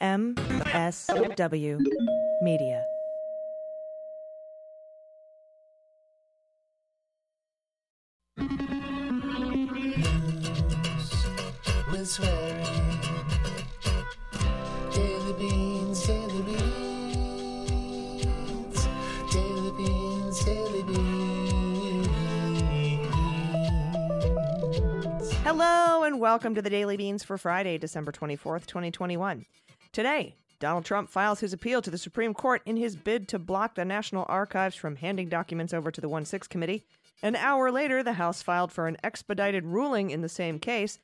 MSW Media. with swearing. Daily beans, daily beans, daily beans, daily beans. Hello and welcome to the Daily Beans for Friday, December 24th, 2021. Today, Donald Trump files his appeal to the Supreme Court in his bid to block the National Archives from handing documents over to the 1 6 committee. An hour later, the House filed for an expedited ruling in the same case.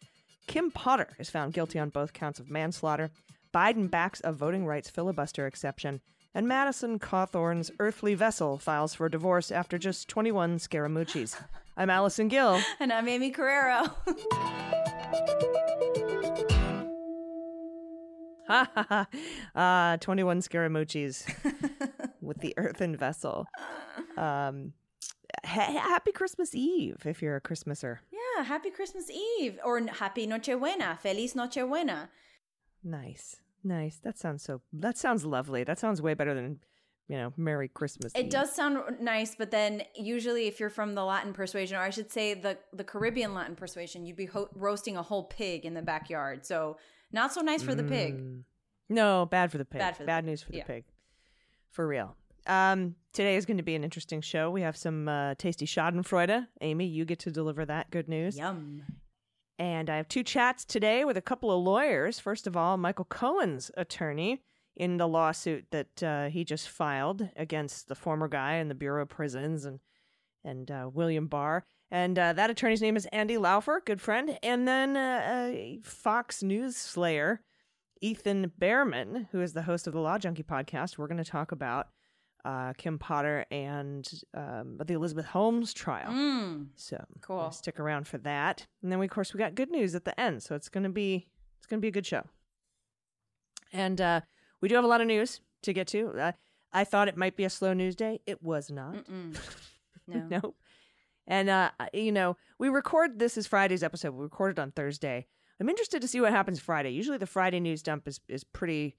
Kim Potter is found guilty on both counts of manslaughter. Biden backs a voting rights filibuster exception. And Madison Cawthorn's earthly vessel files for divorce after just 21 Scaramucci's. I'm Allison Gill. And I'm Aimee Carrero. Ha ha ha. Uh, 21 Scaramucci's with the earthen vessel. Um, ha- happy Christmas Eve if you're a Christmaser. yeah, happy Christmas Eve. Or happy Nochebuena. Feliz Nochebuena. Nice. Nice. That sounds so, that sounds lovely. That sounds way better than, you know, Merry Christmas. It Eve. does sound nice, but then usually if you're from the Latin persuasion, or I should say the, the Caribbean Latin persuasion, you'd be ho- roasting a whole pig in the backyard. So not so nice for the pig. No, bad for the pig. Bad for the bad pig. news for the Yeah. pig. For real. Um, today is going to be an interesting show. We have some uh, tasty Schadenfreude. Aimee, you get to deliver that good news. Yum. And I have two chats today with a couple of lawyers. First of all, Michael Cohen's attorney in the lawsuit that uh, he just filed against the former guy in the Bureau of Prisons and and uh, William Barr. And uh, that attorney's name is Andy Laufer, good friend. And then uh, a Fox News slayer, Ethan Bearman, who is the host of the Law Junkie podcast. We're going to talk about uh, Kim Potter and um, the Elizabeth Holmes trial. Mm. So Cool. uh, stick around for that. And then we, of course, we got good news at the end. So it's gonna be it's gonna be a good show. And uh, we do have a lot of news to get to. Uh, I thought it might be a slow news day. It was not. No. nope. And uh, you know, we record this is Friday's episode. We recorded on Thursday. I'm interested to see what happens Friday. Usually the Friday news dump is is pretty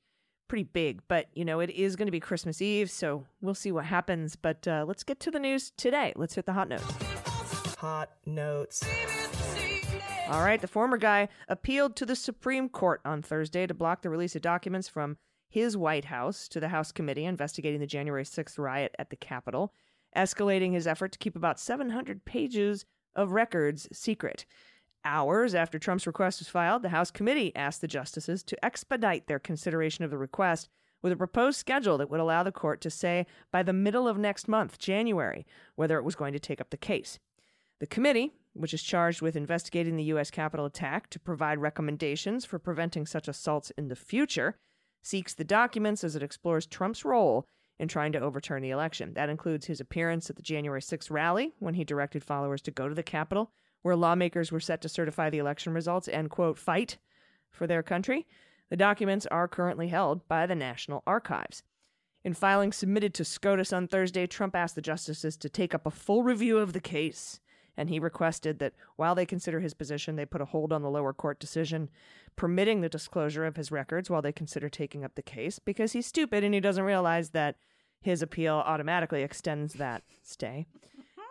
pretty big, but you know, it is going to be Christmas Eve, so we'll see what happens. But uh, let's get to the news today. Let's hit the hot notes. Hot notes. All right, the former guy appealed to the Supreme Court on Thursday to block the release of documents from his White House to the House committee investigating the January 6th riot at the Capitol, escalating his effort to keep about 700 pages of records secret. Hours after Trump's request was filed, the House committee asked the justices to expedite their consideration of the request with a proposed schedule that would allow the court to say by the middle of next month, January, whether it was going to take up the case. The committee, which is charged with investigating the U.S. Capitol attack to provide recommendations for preventing such assaults in the future, seeks the documents as it explores Trump's role in trying to overturn the election. That includes his appearance at the January 6th rally when he directed followers to go to the Capitol, where lawmakers were set to certify the election results and, quote, fight for their country. The documents are currently held by the National Archives. In filings submitted to SCOTUS on Thursday, Trump asked the justices to take up a full review of the case, and he requested that while they consider his position, they put a hold on the lower court decision permitting the disclosure of his records while they consider taking up the case because he's stupid and he doesn't realize that his appeal automatically extends that stay.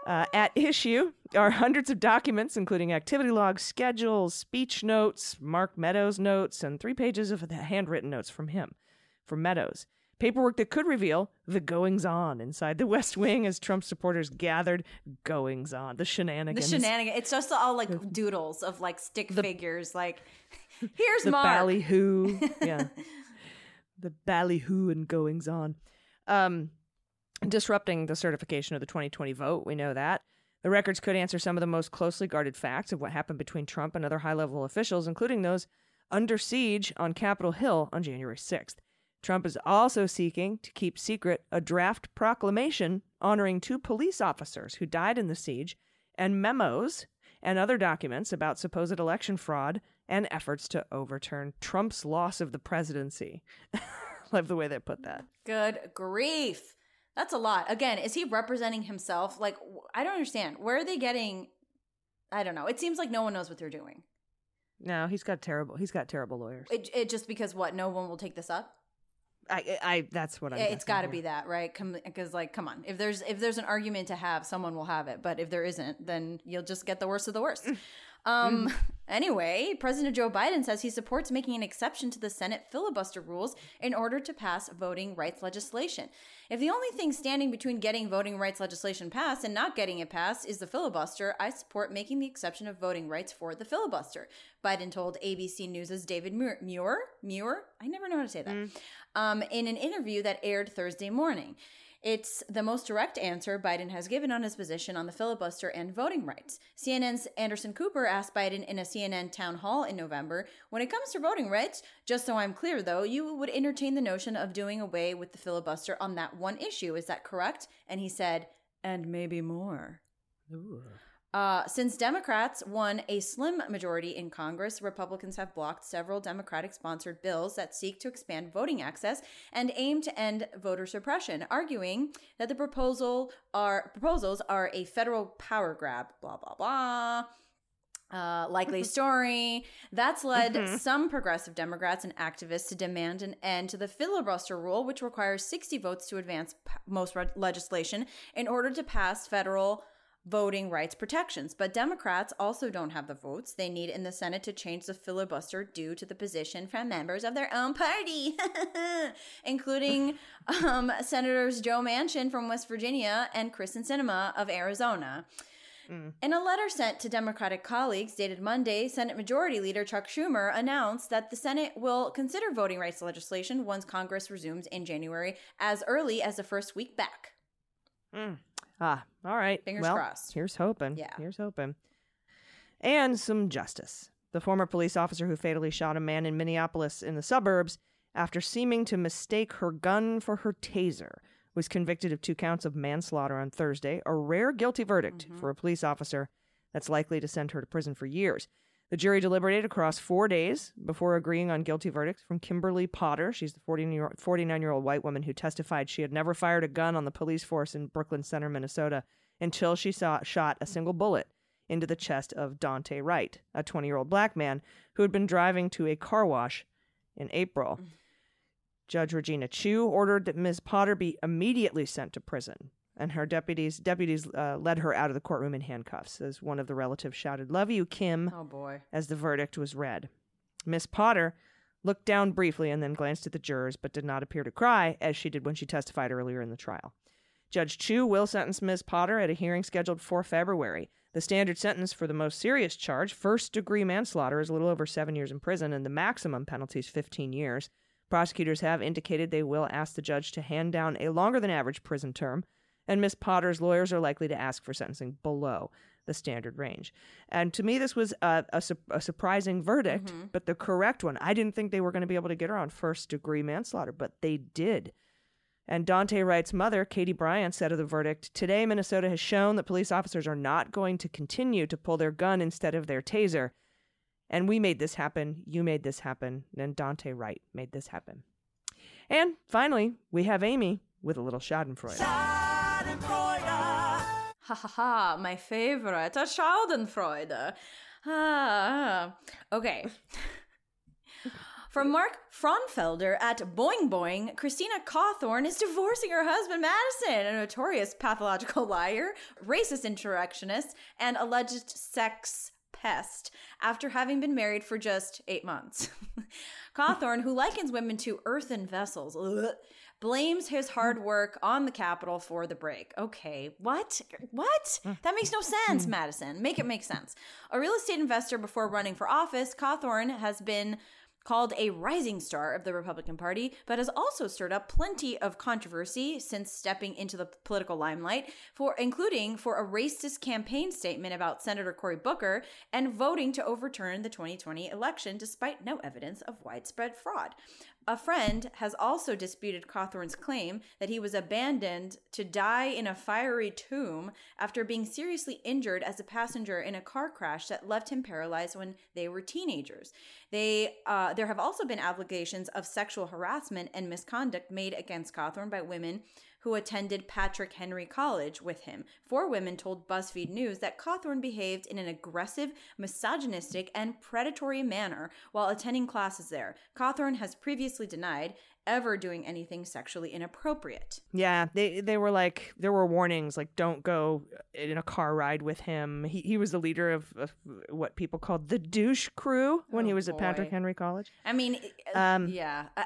Uh, at issue are hundreds of documents, including activity logs, schedules, speech notes, Mark Meadows notes, and three pages of handwritten notes from him, from Meadows. Paperwork that could reveal the goings on inside the West Wing as Trump supporters gathered goings on, the shenanigans. The shenanigans. It's just all like doodles of like stick figures. Like, here's the Mark. ballyhoo. yeah. the ballyhoo and goings on. Um, disrupting the certification of the 2020 vote. We know that. The records could answer some of the most closely guarded facts of what happened between Trump and other high level officials, including those under siege on Capitol Hill on January 6th. Trump is also seeking to keep secret a draft proclamation honoring two police officers who died in the siege and memos and other documents about supposed election fraud and efforts to overturn Trump's loss of the presidency. Love the way they put that. Good grief. That's a lot. Again, is he representing himself? Like, I don't understand. Where are they getting? I don't know. It seems like no one knows what they're doing. No, he's got terrible. He's got terrible lawyers. It, it just because what? No one will take this up. I, I, that's what I'm. it's got to be that, right? Because like, come on, if there's if there's an argument to have, someone will have it. But if there isn't, then you'll just get the worst of the worst. Mm. Um. Anyway, President Joe Biden says he supports making an exception to the Senate filibuster rules in order to pass voting rights legislation. If the only thing standing between getting voting rights legislation passed and not getting it passed is the filibuster, I support making the exception of voting rights for the filibuster. Biden told ABC News' David Muir, Muir, Muir, I never know how to say that, um, in an interview that aired Thursday morning. It's the most direct answer Biden has given on his position on the filibuster and voting rights. CNN's Anderson Cooper asked Biden in a CNN town hall in November When it comes to voting rights, just so I'm clear though, you would entertain the notion of doing away with the filibuster on that one issue. Is that correct? And he said, And maybe more. Ooh. Uh, since Democrats won a slim majority in Congress, Republicans have blocked several Democratic sponsored bills that seek to expand voting access and aim to end voter suppression, arguing that the proposal are proposals are a federal power grab, blah blah blah. Uh, likely story. That's led some progressive Democrats and activists to demand an end to the filibuster rule, which requires 60 votes to advance p- most re- legislation in order to pass federal voting rights protections. But Democrats also don't have the votes they need in the Senate to change the filibuster due to the position from members of their own party, including um, Senators Joe Manchin from West Virginia and Kyrsten Sinema of Arizona. In a letter sent to Democratic colleagues dated Monday, Senate Majority Leader Chuck Schumer announced that the Senate will consider voting rights legislation once Congress resumes in January, as early as the first week back. Ah, all right. Fingers well, crossed. Here's hoping. Yeah. Here's hoping. And some justice. The former police officer who fatally shot a man in Minneapolis in the suburbs after seeming to mistake her gun for her taser was convicted of two counts of manslaughter on Thursday, a rare guilty verdict for a police officer that's likely to send her to prison for years. The jury deliberated across four days before agreeing on guilty verdicts from Kimberly Potter. She's the 49 year old white woman who testified she had never fired a gun on the police force in Brooklyn Center, Minnesota, until she saw, shot a single bullet into the chest of Daunte Wright, a 20 year old black man who had been driving to a car wash in April. Mm. Judge Regina Chu ordered that Ms. Potter be immediately sent to prison, and her deputies deputies uh, led her out of the courtroom in handcuffs as one of the relatives shouted, "Love you, Kim," Oh boy. as the verdict was read. Miss Potter looked down briefly and then glanced at the jurors, but did not appear to cry as she did when she testified earlier in the trial. Judge Chu will sentence miss Potter at a hearing scheduled for February. The standard sentence for the most serious charge, first degree manslaughter, is a little over seven years in prison, and the maximum penalty is 15 years. Prosecutors have indicated they will ask the judge to hand down a longer than average prison term, and Miss Potter's lawyers are likely to ask for sentencing below the standard range. And to me, this was a, a, su- a surprising verdict, mm-hmm. but the correct one. I didn't think they were going to be able to get her on first degree manslaughter, but they did. And Daunte Wright's mother, Katie Bryant, said of the verdict Today, Minnesota has shown that police officers are not going to continue to pull their gun instead of their taser. And we made this happen. You made this happen. And Dante Wright made this happen. And finally, we have Aimee with a little Schadenfreude. Ha ha ha, my favorite, a Schadenfreude. Ah, okay. From Mark Frauenfelder at Boing Boing, Christina Cawthorn is divorcing her husband Madison, a notorious pathological liar, racist insurrectionist, and alleged sex pest, after having been married for just eight months. Cawthorn, who likens women to earthen vessels, ugh, blames his mm. hard work on the Capitol for the break. Okay, what? What? Mm. That makes no sense, mm. Madison. Make it make sense. A real estate investor before running for office, Cawthorn has been called a rising star of the Republican Party, but has also stirred up plenty of controversy since stepping into the political limelight, for including for a racist campaign statement about Senator Cory Booker and voting to overturn the 2020 election despite no evidence of widespread fraud. A friend has also disputed Cawthorn's claim that he was abandoned to die in a fiery tomb after being seriously injured as a passenger in a car crash that left him paralyzed when they were teenagers. They, uh, there have also been allegations of sexual harassment and misconduct made against Cawthorn by women who attended Patrick Henry College with him. Four women told BuzzFeed News that Cawthorn behaved in an aggressive, misogynistic, and predatory manner while attending classes there. Cawthorn has previously denied ever doing anything sexually inappropriate. Yeah, they they were like there were warnings like don't go in a car ride with him. He he was the leader of, of what people called the douche crew when Oh, he was at Patrick. Henry College. I mean, Um, yeah. I.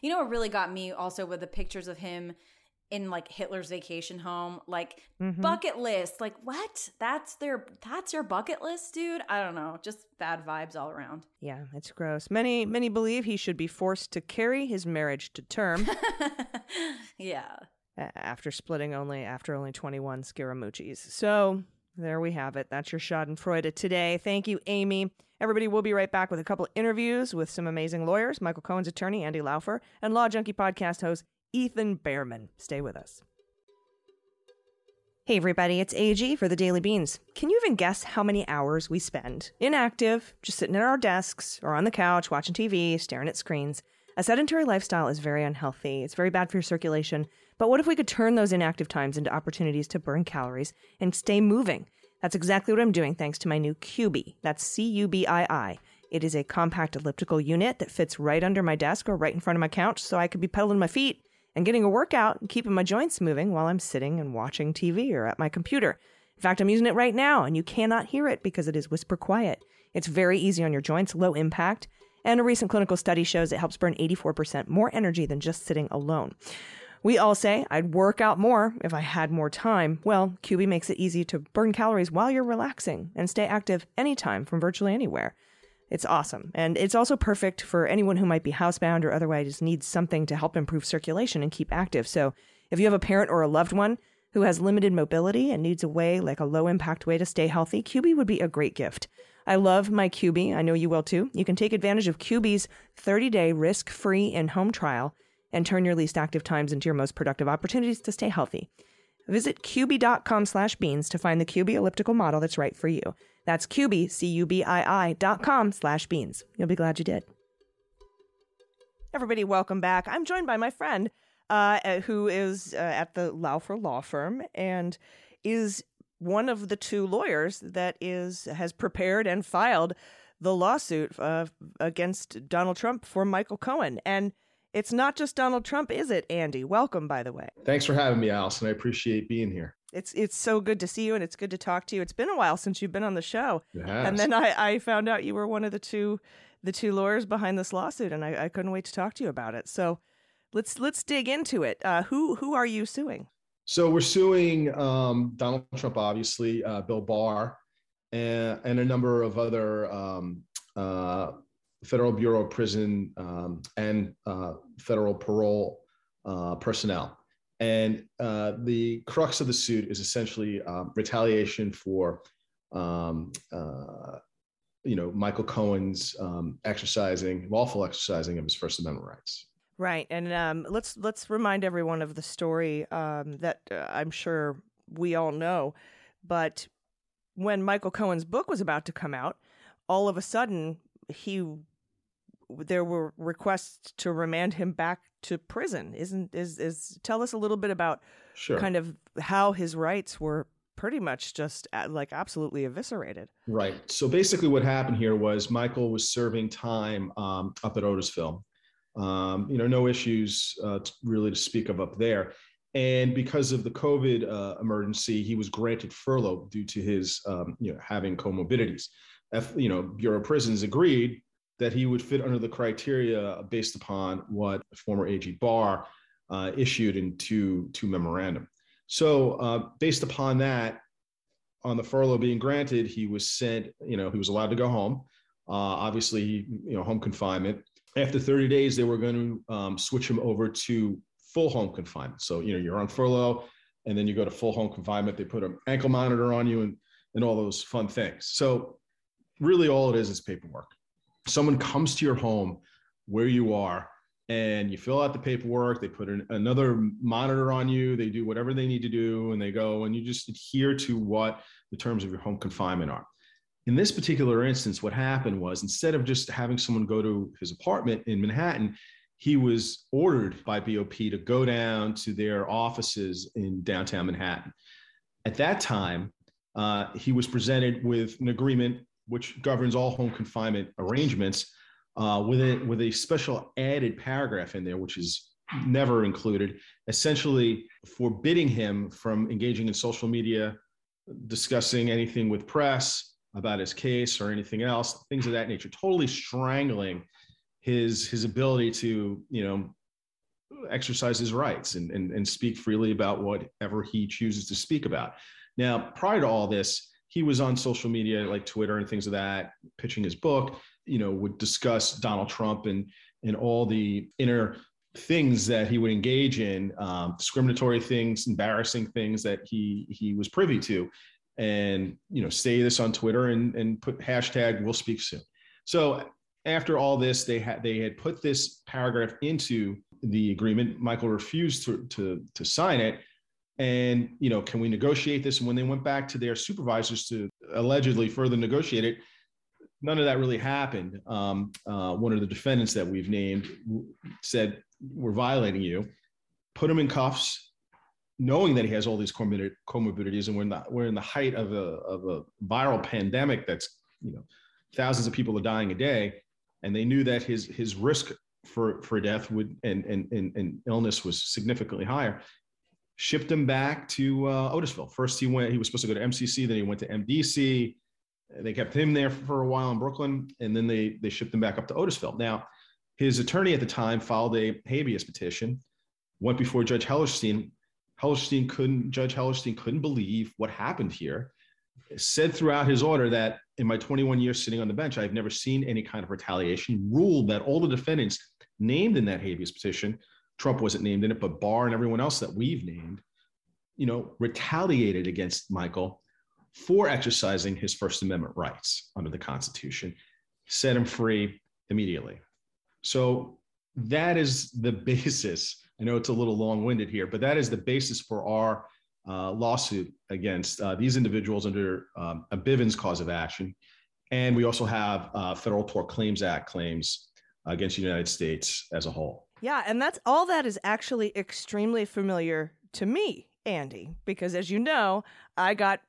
You know what really got me also with the pictures of him in like Hitler's vacation home, like Mhm. bucket list. Like what? That's their that's your bucket list, dude. I don't know. Just bad vibes all around. Yeah, it's gross. Many many believe he should be forced to carry his marriage to term yeah. after splitting only after only 21 Scaramucci's. So there we have it. That's your Schadenfreude today. Thank you, Aimee. Everybody, we'll be right back with a couple interviews with some amazing lawyers Michael Cohen's attorney, Andy Laufer, and Law Junkie podcast host, Ethan Bearman. Stay with us. Hey, everybody, it's AG for the Daily Beans. Can you even guess how many hours we spend inactive, just sitting at our desks or on the couch watching TV, staring at screens? A sedentary lifestyle is very unhealthy. It's very bad for your circulation. But what if we could turn those inactive times into opportunities to burn calories and stay moving? That's exactly what I'm doing thanks to my new Cubii. That's C U B I I. It is a compact elliptical unit that fits right under my desk or right in front of my couch so I could be pedaling my feet and getting a workout and keeping my joints moving while I'm sitting and watching TV or at my computer. In fact, I'm using it right now and you cannot hear it because it is whisper quiet. It's very easy on your joints, low impact, and a recent clinical study shows it helps burn 84% more energy than just sitting alone. We all say I'd work out more if I had more time. Well, Cubii makes it easy to burn calories while you're relaxing and stay active anytime from virtually anywhere. It's awesome. And it's also perfect for anyone who might be housebound or otherwise needs something to help improve circulation and keep active. So if you have a parent or a loved one who has limited mobility and needs a way, like a low impact way to stay healthy, Cubii would be a great gift. I love my Cubii. I know you will too. You can take advantage of Cubii's 30 day risk free in home trial and turn your least active times into your most productive opportunities to stay healthy. Visit Cubii.com slash beans to find the Cubii elliptical model that's right for you. That's Cubii, C-U-B-I-I dot com slash beans. You'll be glad you did. Everybody, welcome back. I'm joined by my friend uh, uh, who is uh, at the Laufer Law Firm and is one of the two lawyers that is has prepared and filed the lawsuit uh, against Donald Trump for Michael Cohen. And it's not just Donald Trump, is it, Andy? Welcome, by the way. Thanks for having me, Allison. I appreciate being here. It's it's so good to see you, and it's good to talk to you. It's been a while since you've been on the show, and then I, I found out you were one of the two the two lawyers behind this lawsuit, and I, I couldn't wait to talk to you about it. So let's let's dig into it. Uh, who who are you suing? so we're suing um, Donald Trump, obviously, uh, Bill Barr, and, and a number of other um, uh, Federal Bureau of Prison um, and uh, federal parole uh, personnel. And uh, the crux of the suit is essentially um, retaliation for, um, uh, you know, Michael Cohen's um, exercising, lawful exercising of his First Amendment rights. Right, and um, let's let's remind everyone of the story um, that uh, I'm sure we all know. But when Michael Cohen's book was about to come out, all of a sudden he there were requests to remand him back to prison. Isn't is is tell us a little bit about Sure. kind of how his rights were pretty much just uh, like absolutely eviscerated. Right. So basically, what happened here was Michael was serving time um, up at Otisville. Um, you know, no issues uh, really to speak of up there. And because of the COVID uh, emergency, he was granted furlough due to his, um, you know, having comorbidities. F, you know, Bureau of Prisons agreed that he would fit under the criteria based upon what former AG Barr uh, issued in two, two memorandum. So uh, based upon that, on the furlough being granted, he was sent, you know, he was allowed to go home. Uh, obviously, you know, home confinement. After 30 days, they were going to um, switch him over to full home confinement. So, you know, you're on furlough and then you go to full home confinement. They put an ankle monitor on you and, and all those fun things. So, really, all it is is paperwork. Someone comes to your home where you are and you fill out the paperwork. They put an, another monitor on you. They do whatever they need to do and they go and you just adhere to what the terms of your home confinement are. In this particular instance, what happened was instead of just having someone go to his apartment in Manhattan, he was ordered by BOP to go down to their offices in downtown Manhattan. At that time, uh, he was presented with an agreement which governs all home confinement arrangements uh, with, a, with a special added paragraph in there, which is never included, essentially forbidding him from engaging in social media, discussing anything with press about his case or anything else, things of that nature, totally strangling his his ability to you know exercise his rights and, and, and speak freely about whatever he chooses to speak about. Now, prior to all this, he was on social media like Twitter and things of that, pitching his book, you know, would discuss Donald Trump and and all the inner things that he would engage in, um, discriminatory things, embarrassing things that he he was privy to, and you know, say this on Twitter and and put hashtag We'll Speak Soon. So after all this, they had they had put this paragraph into the agreement. Michael refused to to, to sign it. And you know, can we negotiate this? And when they went back to their supervisors to allegedly further negotiate it, none of that really happened. Um, uh, one of the defendants that we've named said, "We're violating you." Put him in cuffs, knowing that he has all these comorbidities, and we're not we're in the height of a of a viral pandemic that's you know thousands of people are dying a day and they knew that his his risk for for death would and and and, and illness was significantly higher shipped him back to uh, Otisville. First, he went. He was supposed to go to MCC. Then he went to MDC. They kept him there for a while in Brooklyn, and then they they shipped him back up to Otisville. Now, his attorney at the time filed a habeas petition. Went before Judge Hellerstein. Hellerstein couldn't. Judge Hellerstein couldn't believe what happened here. Said throughout his order that in my 21 years sitting on the bench, I've never seen any kind of retaliation. Ruled that all the defendants named in that habeas petition, Trump wasn't named in it, but Barr and everyone else that we've named, you know, retaliated against Michael for exercising his First Amendment rights under the Constitution, set him free immediately. So that is the basis. I know it's a little long winded here, but that is the basis for our uh, lawsuit against uh, these individuals under um, a Bivens cause of action. And we also have uh, Federal Tort Claims Act claims against the United States as a whole. Yeah, and that's all that is actually extremely familiar to me, Andy, because as you know, I got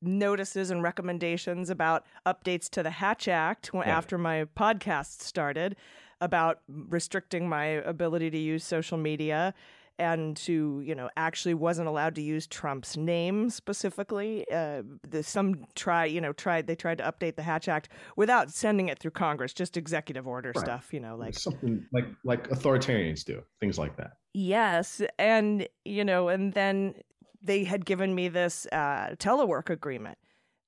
notices and recommendations about updates to the Hatch Act after my podcast started about restricting my ability to use social media and to you know actually wasn't allowed to use Trump's name specifically. Uh, the, some try you know tried they tried to update the Hatch Act without sending it through Congress, just executive order right. stuff. You know, like something like like authoritarians do things like that. Yes, and you know, and then they had given me this uh, telework agreement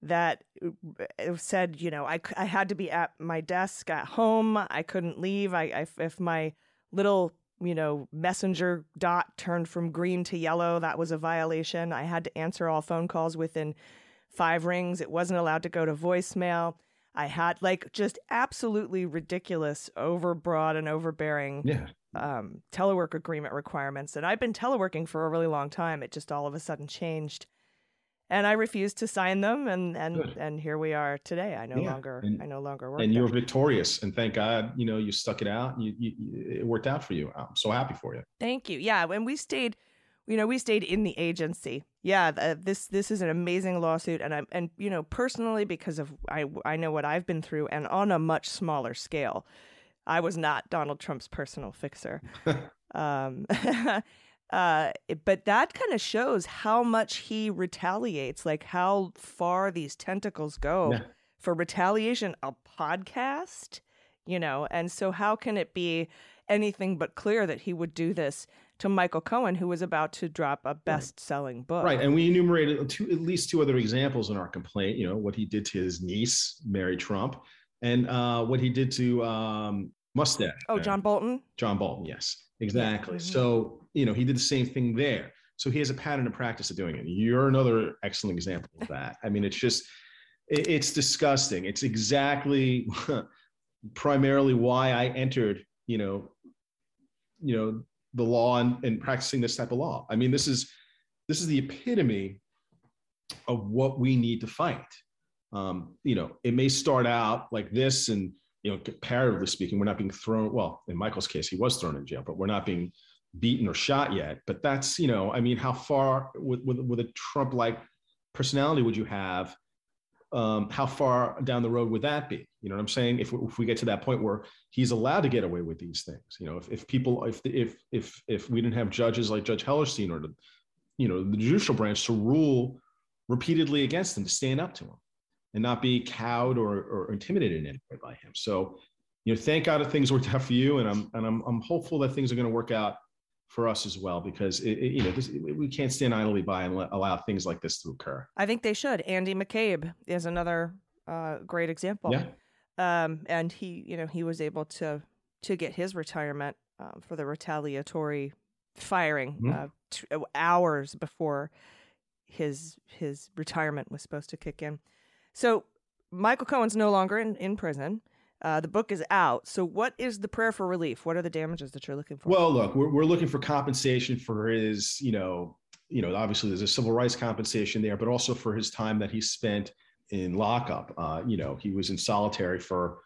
that uh, said, you know, I, I had to be at my desk at home. I couldn't leave. I, I if my little you know, messenger dot turned from green to yellow. That was a violation. I had to answer all phone calls within five rings. It wasn't allowed to go to voicemail. I had like just absolutely ridiculous, overbroad and overbearing yeah. um, telework agreement requirements. And I've been teleworking for a really long time. It just all of a sudden changed and I refused to sign them, and and Good. and here we are today. I no yeah. longer and, I no longer work. And you're victorious, and thank God, you know, you stuck it out. You, you, it worked out for you. I'm so happy for you. Thank you. Yeah, and we stayed, you know, we stayed in the agency. Yeah, uh, this this is an amazing lawsuit, and I'm and you know personally because of I I know what I've been through, and on a much smaller scale. I was not Donald Trump's personal fixer. um, Uh, but that kind of shows how much he retaliates, like how far these tentacles go yeah. for retaliation. A podcast, you know, and so how can it be anything but clear that he would do this to Michael Cohen, who was about to drop a best-selling book? Right, and we enumerated two, at least two other examples in our complaint. You know, what he did to his niece, Mary Trump, and uh, what he did to um, Mustache. Oh, John Bolton. John Bolton, yes. Exactly. Mm-hmm. So, you know, he did the same thing there. So he has a pattern and practice of doing it. You're another excellent example of that. I mean, it's just, it, it's disgusting. It's exactly primarily why I entered, you know, you know, the law and, and practicing this type of law. I mean, this is, this is the epitome of what we need to fight. Um, you know, it may start out like this and you know, comparatively speaking, we're not being thrown. Well, in Michael's case, he was thrown in jail, but we're not being beaten or shot yet. But that's, you know, I mean, how far with with, with a Trump like personality would you have? Um, how far down the road would that be? You know what I'm saying? If, if we get to that point where he's allowed to get away with these things, you know, if, if people, if, if, if, if we didn't have judges like Judge Hellerstein or the, you know, the judicial branch to rule repeatedly against him, to stand up to him and not be cowed or, or intimidated in any way by him. So, you know, thank God that things worked out for you. And I'm, and I'm, I'm hopeful that things are going to work out for us as well because it, it, you know this, we can't stand idly by and let, allow things like this to occur. I think they should. Andy McCabe is another uh, great example. Yeah. Um, and he, you know, he was able to to get his retirement um, for the retaliatory firing Mhm. uh, t- hours before his his retirement was supposed to kick in. So Michael Cohen's no longer in, in prison. Uh, the book is out. So what is the prayer for relief? What are the damages that you're looking for? Well, look, we're, we're looking for compensation for his, you know, you know, obviously there's a civil rights compensation there, but also for his time that he spent in lockup. Uh, you know, he was in solitary for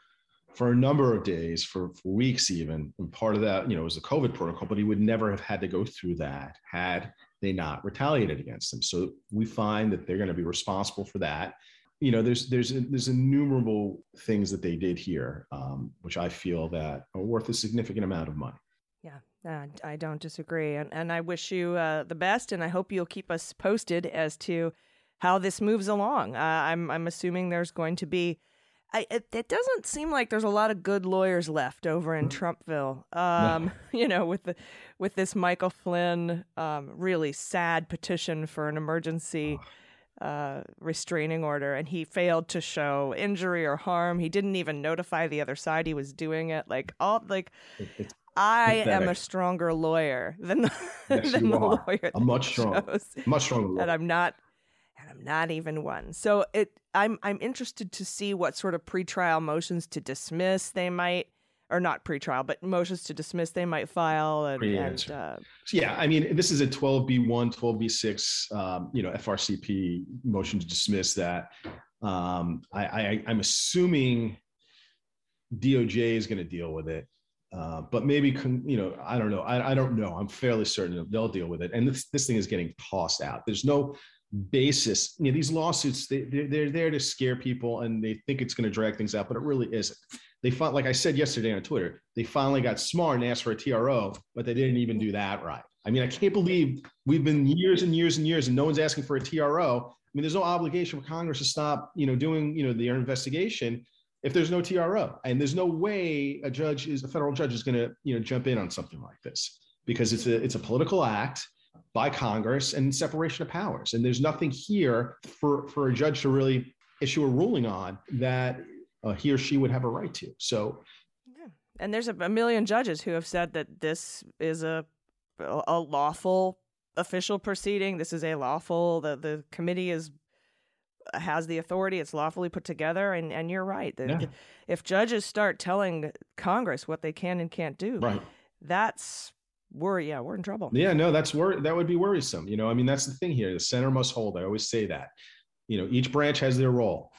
for a number of days, for, for weeks even. And part of that, you know, was the COVID protocol, but he would never have had to go through that had they not retaliated against him. So we find that they're going to be responsible for that. You know, there's there's there's innumerable things that they did here, um, which I feel that are worth a significant amount of money. Yeah, uh, I don't disagree, and and I wish you uh, the best, and I hope you'll keep us posted as to how this moves along. Uh, I'm I'm assuming there's going to be. I, it, it doesn't seem like there's a lot of good lawyers left over in Trumpville. Um, You know, with the with this Michael Flynn um, really sad petition for an emergency uh, restraining order, and he failed to show injury or harm. He didn't even notify the other side he was doing it. Like all like it's I am a stronger lawyer than the, Yes, than the are. lawyer. a that much stronger, much stronger. And I'm not, and I'm not even one. So it, I'm, I'm interested to see what sort of pretrial motions to dismiss they might, or not pretrial, but motions to dismiss they might file, and, and uh, So, yeah, I mean, this is a 12B1, 12B6, um, you know, FRCP motion to dismiss that. Um, I, I, I'm assuming DOJ is going to deal with it. Uh, but maybe, con- you know, I don't know. I, I don't know. I'm fairly certain they'll deal with it. And this, this thing is getting tossed out. There's no basis. You know, these lawsuits, they, they're, they're there to scare people and they think it's going to drag things out, but it really isn't. They fought, like I said yesterday on Twitter, they finally got smart and asked for a TRO, but they didn't even do that right. I mean, I can't believe we've been years and years and years and no one's asking for a TRO. I mean, there's no obligation for Congress to stop, you know, doing, you know, their investigation if there's no TRO. And there's no way a judge is a federal judge is going to, you know, jump in on something like this because it's a it's a political act by Congress and separation of powers. And there's nothing here for for a judge to really issue a ruling on that uh, he or she would have a right to. So and there's a, a million judges who have said that this is a, a lawful official proceeding. This is a lawful. The the committee is has the authority. It's lawfully put together. And and you're right. The- Yeah. if judges start telling Congress what they can and can't do, right. that's we're yeah we're in trouble. Yeah, no, that's wor- that would be worrisome. You know, I mean, that's the thing here. The center must hold. I always say that. You know, each branch has their role.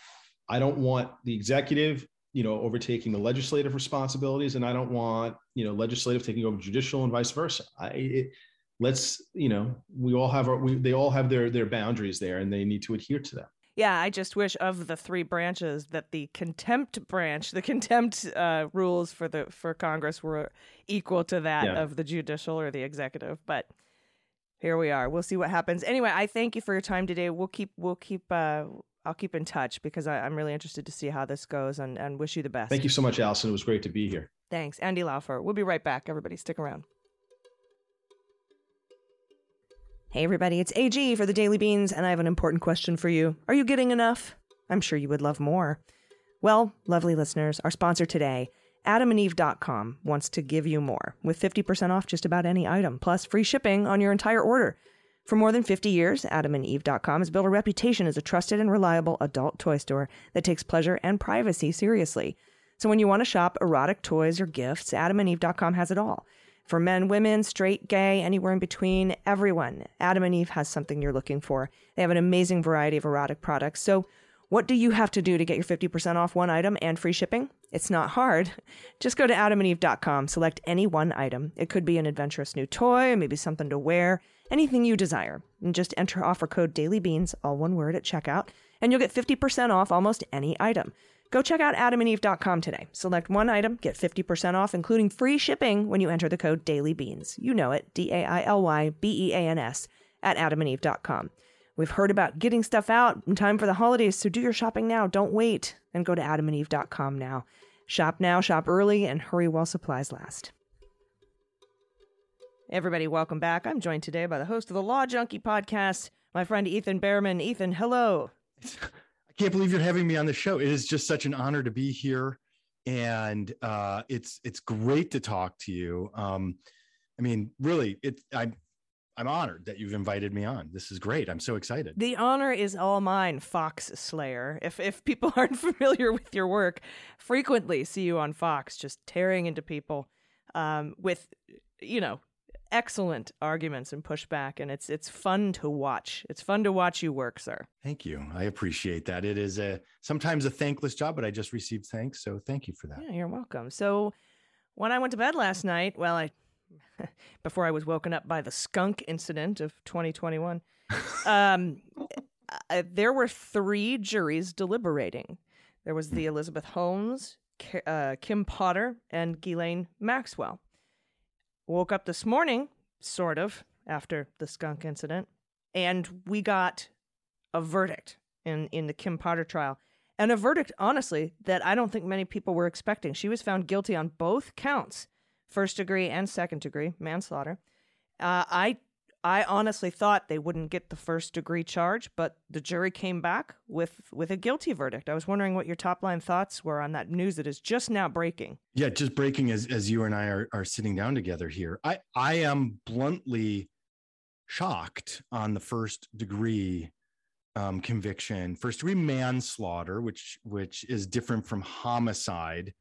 I don't want the executive, you know, overtaking the legislative responsibilities, and I don't want you know legislative taking over judicial and vice versa. I, it, let's, you know, we all have our, we, they all have their their boundaries there, and they need to adhere to them. Yeah, I just wish of the three branches that the contempt branch, the contempt uh, rules for the for Congress were equal to that Yeah. of the judicial or the executive. But here we are. We'll see what happens. Anyway, I thank you for your time today. We'll keep we'll keep uh, I'll keep in touch because I, I'm really interested to see how this goes and, and wish you the best. Thank you so much, Allison. It was great to be here. Thanks, Andy Laufer. We'll be right back. Everybody, stick around. Hey, everybody, it's AG for the Daily Beans, and I have an important question for you. Are you getting enough? I'm sure you would love more. Well, lovely listeners, our sponsor today, adamandeve.com, wants to give you more with 50% off just about any item, plus free shipping on your entire order. For more than 50 years, adamandeve.com has built a reputation as a trusted and reliable adult toy store that takes pleasure and privacy seriously. So when you want to shop erotic toys or gifts, adamandeve.com has it all. For men, women, straight, gay, anywhere in between, everyone, Adam and Eve has something you're looking for. They have an amazing variety of erotic products. So What do you have to do to get your 50% off one item and free shipping? It's not hard. Just go to adamandeve.com, select any one item. It could be an adventurous new toy, maybe something to wear, anything you desire. And just enter offer code DailyBeans, all one word, at checkout, and you'll get 50% off almost any item. Go check out adamandeve.com today. Select one item, get 50% off, including free shipping when you enter the code DailyBeans. You know it, D A I L Y B E A N S, at adamandeve.com. We've heard about getting stuff out in time for the holidays, so do your shopping now. Don't wait and go to adamandeve.com now. Shop now, shop early, and hurry while supplies last. Everybody, welcome back. I'm joined today by the host of the Law Junkie podcast, my friend Ethan Bearman. Ethan, hello. Can't believe you're having me on the show. It is just such an honor to be here, and uh, it's it's great to talk to you. Um, I mean, really, it I'm I'm honored that you've invited me on. This is great. I'm so excited. The honor is all mine, Fox Slayer. If if people aren't familiar with your work, frequently see you on Fox just tearing into people um, with, you know, excellent arguments and pushback, and it's it's fun to watch. It's fun to watch you work, sir. Thank you. I appreciate that. It is a sometimes a thankless job, but I just received thanks, so thank you for that. Yeah, you're welcome. So, when I went to bed last night, well, I before I was woken up by the skunk incident of 2021, um, uh, there were three juries deliberating. There was the Elizabeth Holmes, uh, Kim Potter, and Ghislaine Maxwell. Woke up this morning, sort of, after the skunk incident, and we got a verdict in, in the Kim Potter trial. And a verdict, honestly, that I don't think many people were expecting. She was found guilty on both counts first degree and second degree manslaughter. Uh, I I honestly thought they wouldn't get the first degree charge, but the jury came back with with a guilty verdict. I was wondering what your top line thoughts were on that news that is just now breaking. Yeah, just breaking as as you and I are are sitting down together here. I I am bluntly shocked on the first degree um, conviction, first degree manslaughter, which which is different from homicide,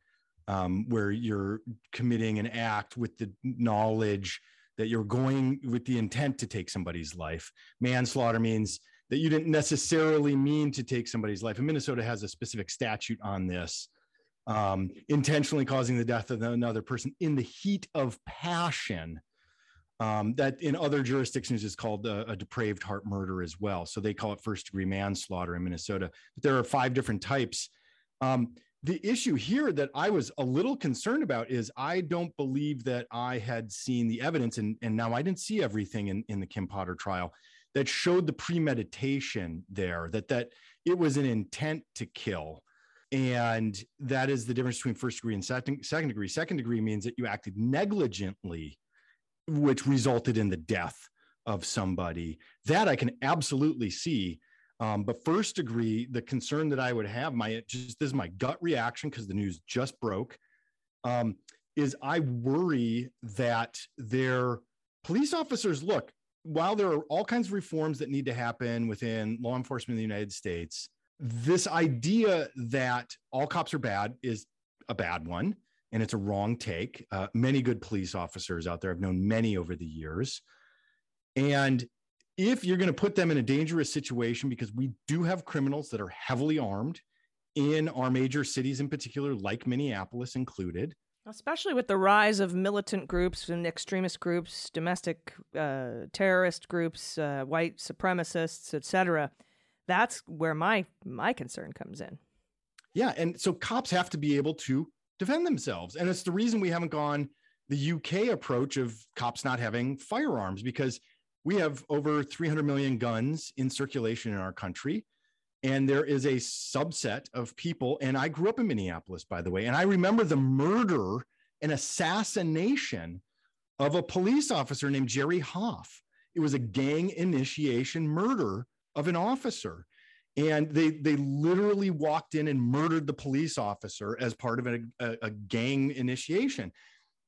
um, where you're committing an act with the knowledge that you're going with the intent to take somebody's life. Manslaughter means that you didn't necessarily mean to take somebody's life. And Minnesota has a specific statute on this. Um, intentionally causing the death of another person in the heat of passion. Um, that in other jurisdictions is called a, a, depraved heart murder as well. So they call it first degree manslaughter in Minnesota. But there are five different types. Um, the issue here that I was a little concerned about is I don't believe that I had seen the evidence, and, and now I didn't see everything in, in the Kim Potter trial that showed the premeditation there, that that it was an intent to kill. And that is the difference between first degree and second, second degree. Second degree means that you acted negligently, which resulted in the death of somebody. That I can absolutely see um, but first degree, the concern that I would have, my just this is my gut reaction because the news just broke, um, is I worry that their police officers look while there are all kinds of reforms that need to happen within law enforcement in the United States. This idea that all cops are bad is a bad one, and it's a wrong take. Uh, many good police officers out there. I've known many over the years, and if you're going to put them in a dangerous situation, because we do have criminals that are heavily armed in our major cities in particular, like Minneapolis included. Especially with the rise of militant groups and extremist groups, domestic uh, terrorist groups, uh, white supremacists, etc. That's where my my concern comes in. Yeah, and so cops have to be able to defend themselves, and it's the reason we haven't gone the UK approach of cops not having firearms because we have over 300 million guns in circulation in our country. And there is a subset of people, and I grew up in Minneapolis, by the way, and I remember the murder and assassination of a police officer named Jerry Haaf. It was a gang initiation murder of an officer. And they, they literally walked in and murdered the police officer as part of a, a, a gang initiation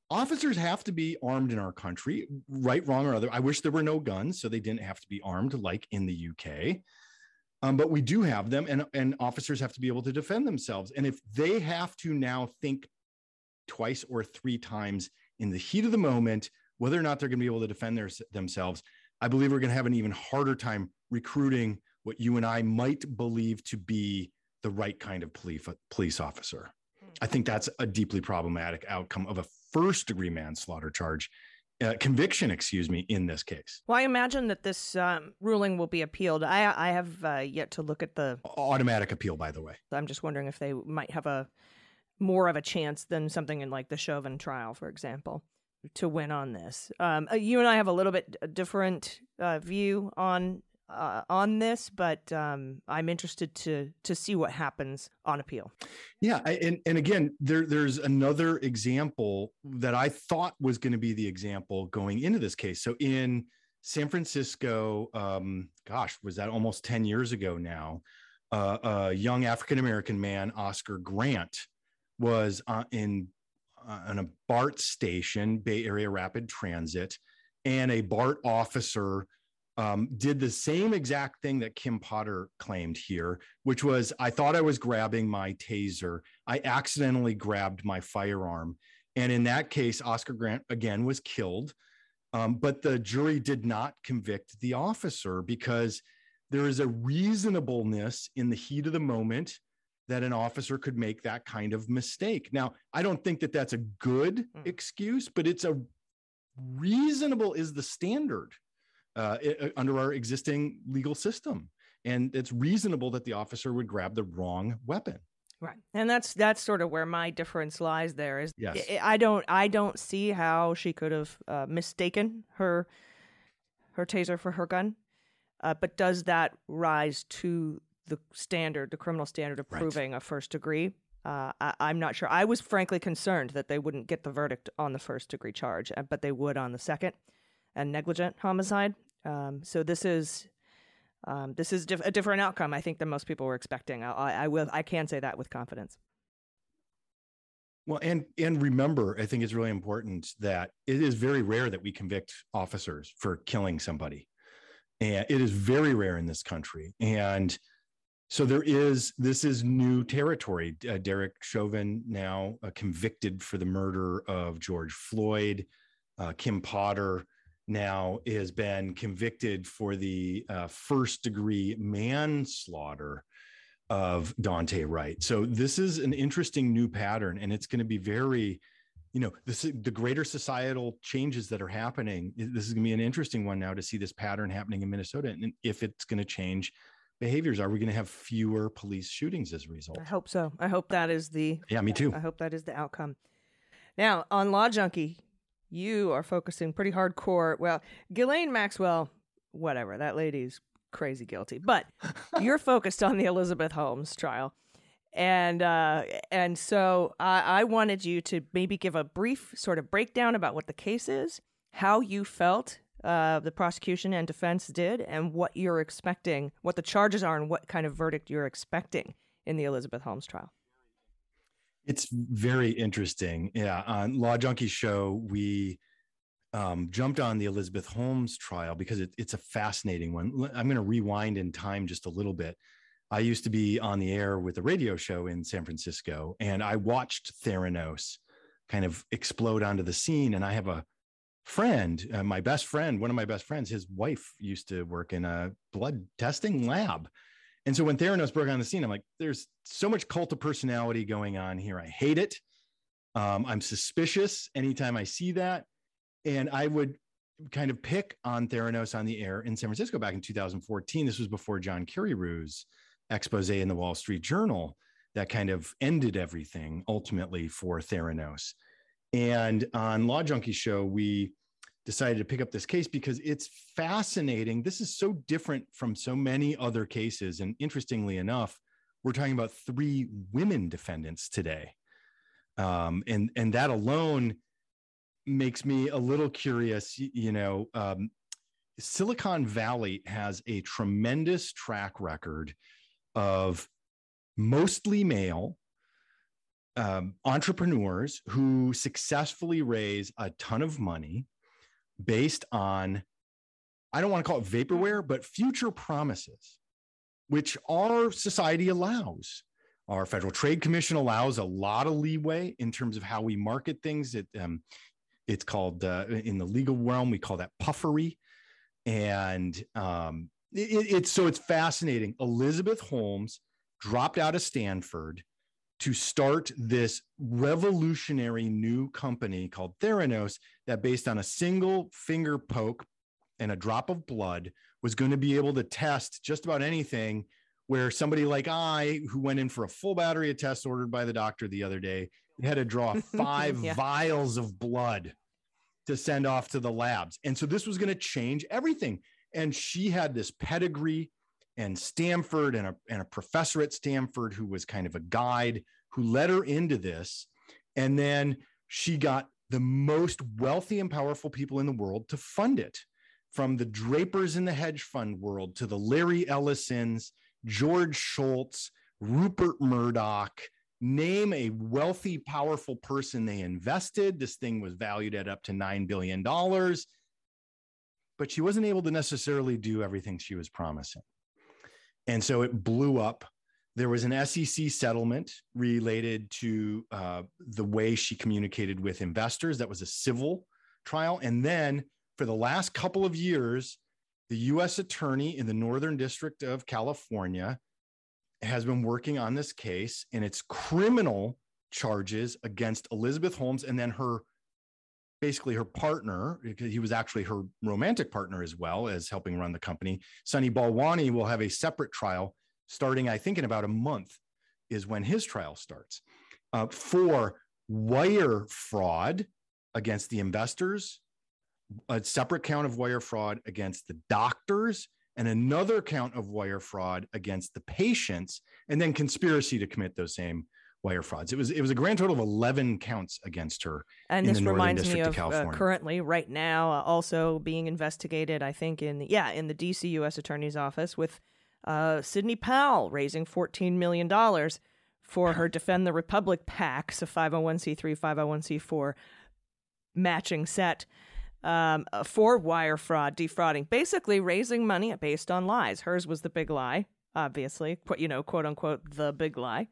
officers have to be armed in our country, right, wrong, or other. I wish there were no guns, so they didn't have to be armed like in the UK. Um, but we do have them, and, and officers have to be able to defend themselves. And if they have to now think twice or three times in the heat of the moment whether or not they're going to be able to defend their, themselves, I believe we're going to have an even harder time recruiting what you and I might believe to be the right kind of police police officer. I think that's a deeply problematic outcome of a first degree manslaughter charge, uh, conviction, excuse me, in this case. Well, I imagine that this um, ruling will be appealed. I I have uh, yet to look at the. Automatic appeal, by the way. I'm just wondering if they might have a more of a chance than something in like the Chauvin trial, for example, to win on this. Um, uh, you and I have a little bit different uh, view on uh, on this, but um, I'm interested to to see what happens on appeal. Yeah, and and again, there there's another example that I thought was going to be the example going into this case. So in San Francisco, um, gosh, was that almost ten years ago now? Uh, a young African American man, Oscar Grant, was uh, in uh, on a BART station, Bay Area Rapid Transit, and a BART officer um, did the same exact thing that Kim Potter claimed here, which was I thought I was grabbing my taser. I accidentally grabbed my firearm. And in that case, Oscar Grant again was killed. Um, but the jury did not convict the officer because there is a reasonableness in the heat of the moment that an officer could make that kind of mistake. Now, I don't think that that's a good Mm. excuse, but it's a reasonable is the standard uh, i- under our existing legal system. And it's reasonable that the officer would grab the wrong weapon. Right, and that's that's sort of where my difference lies. There is, Yes. I- don't I don't see how she could have uh, mistaken her her taser for her gun, uh, but does that rise to the standard, the criminal standard of Right. proving a first degree? Uh, I, I'm not sure. I was frankly concerned that they wouldn't get the verdict on the first degree charge, uh, but they would on the second and negligent homicide. Um, so this is um, this is diff- a different outcome, I think, than most people were expecting. I, I, will I can say that with confidence. Well, and and remember, I think it's really important that it is very rare that we convict officers for killing somebody, and it is very rare in this country. And so there is this is new territory. Uh, Derek Chauvin now uh, convicted for the murder of George Floyd. Uh, Kim Potter now has been convicted for the uh, first degree manslaughter of Daunte Wright. So this is an interesting new pattern, and it's going to be very, you know, this the greater societal changes that are happening. This is going to be an interesting one now to see this pattern happening in Minnesota, and if it's going to change behaviors. Are we going to have fewer police shootings as a result? I hope so. I hope that is the Yeah, me too. I hope that is the outcome. Now, on Law Junkie, you are focusing pretty hardcore. Well, Ghislaine Maxwell, whatever, that lady's crazy guilty. But you're focused on the Elizabeth Holmes trial. And uh, and so I, I wanted you to maybe give a brief sort of breakdown about what the case is, how you felt uh, the prosecution and defense did, and what you're expecting, what the charges are, and what kind of verdict you're expecting in the Elizabeth Holmes trial. It's very interesting. Yeah. On Law Junkie's show, we um, jumped on the Elizabeth Holmes trial because it, it's a fascinating one. I'm going to rewind in time just a little bit. I used to be on the air with a radio show in San Francisco, and I watched Theranos kind of explode onto the scene. And I have a friend, uh, my best friend, one of my best friends, his wife used to work in a blood testing lab. And so when Theranos broke on the scene, I'm like, there's so much cult of personality going on here. I hate it. Um, I'm suspicious anytime I see that. And I would kind of pick on Theranos on the air in San Francisco back in 2014. This was before John Carreyrou's expose in the Wall Street Journal that kind of ended everything ultimately for Theranos. And on Law Junkie show, we decided to pick up this case because it's fascinating. This is so different from so many other cases. And interestingly enough, we're talking about three women defendants today. Um, and, and that alone makes me a little curious. You know, um, Silicon Valley has a tremendous track record of mostly male um, entrepreneurs who successfully raise a ton of money based on, I don't want to call it vaporware, but future promises, which our society allows. Our Federal Trade Commission allows a lot of leeway in terms of how we market things. It, um, it's called, uh, in the legal realm, we call that puffery. And um, it, it- it's so it's fascinating. Elizabeth Holmes dropped out of Stanford to start this revolutionary new company called Theranos that based on a single finger poke and a drop of blood was going to be able to test just about anything where somebody like I who went in for a full battery of tests ordered by the doctor the other day had to draw five Yeah. vials of blood to send off to the labs. And so this was going to change everything. And she had this pedigree and Stanford and a, and a professor at Stanford who was kind of a guide who led her into this. And then she got the most wealthy and powerful people in the world to fund it from the Drapers in the hedge fund world to the Larry Ellisons, George Shultz, Rupert Murdoch. Name a wealthy, powerful person they invested. This thing was valued at up to $9 billion, but she wasn't able to necessarily do everything she was promising. And so it blew up. There was an SEC settlement related to uh, the way she communicated with investors. That was a civil trial. And then for the last couple of years, the US attorney in the Northern District of California has been working on this case, and it's criminal charges against Elizabeth Holmes and then her basically her partner, he was actually her romantic partner as well as helping run the company. Sunny Balwani will have a separate trial starting, I think, in about a month, is when his trial starts uh, for wire fraud against the investors, a separate count of wire fraud against the doctors, and another count of wire fraud against the patients, and then conspiracy to commit those same wire frauds. It was it was a grand total of eleven counts against her. And this reminds me District of of uh, currently, right now, uh, also being investigated. I think in the, yeah, in the D.C. U.S. Attorney's Office with uh, Sidney Powell raising fourteen million dollars for her Defend the Republic PACs, a five hundred one c three, five hundred one c four matching set um, uh, for wire fraud, defrauding, basically raising money based on lies. Hers was the big lie, obviously, you know, quote unquote, the big lie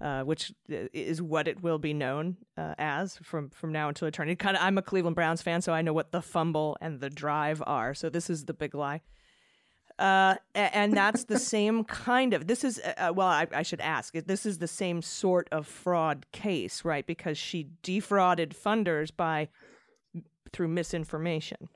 uh, which is what it will be known uh, as from from now until eternity. Kind of, I'm a Cleveland Browns fan, so I know what the fumble and the drive are. So this is the big lie. Uh, and that's the same kind of. This is uh, well, I, I should ask. This is the same sort of fraud case, right? Because she defrauded funders by through misinformation.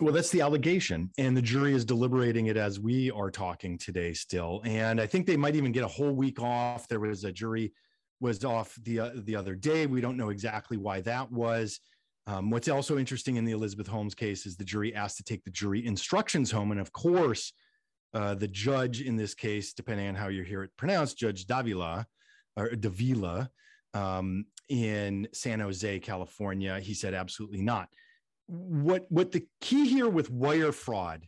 Well, that's the allegation, and the jury is deliberating it as we are talking today still. And I think they might even get a whole week off. There was a jury was off the uh, the other day. We don't know exactly why that was. Um, what's also interesting in the Elizabeth Holmes case is the jury asked to take the jury instructions home, and of course, uh, the judge in this case, depending on how you hear it pronounced, Judge Davila or Davila um, in San Jose, California, he said absolutely not what what the key here with wire fraud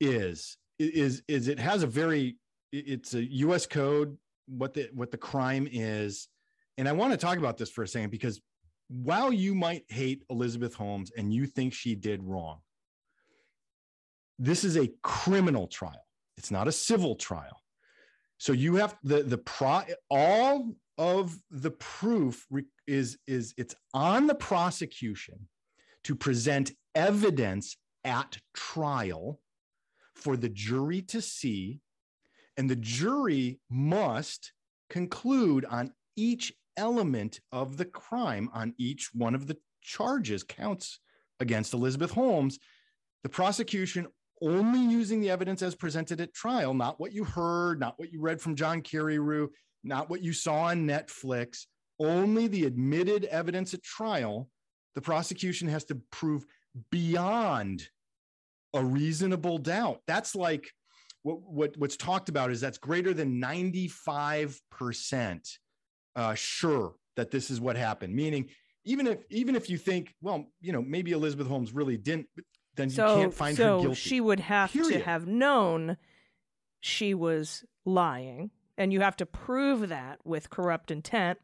is is is it has a very it's a US code what the what the crime is. And I want to talk about this for a second because while you might hate Elizabeth Holmes and you think she did wrong this is a criminal trial. It's not a civil trial. So you have the the pro all of the proof is is it's on the prosecution to present evidence at trial for the jury to see, and the jury must conclude on each element of the crime, on each one of the charges, counts against Elizabeth Holmes. The prosecution only using the evidence as presented at trial, not what you heard, not what you read from John Carreyrou, not what you saw on Netflix, only the admitted evidence at trial the prosecution has to prove beyond a reasonable doubt. That's like what, what what's talked about is that's greater than 95% uh, sure that this is what happened. Meaning, even if even if you think, well, you know, maybe Elizabeth Holmes really didn't, then So, you can't find so her guilty. she would have to have known she was lying, and you have to prove that with corrupt intent.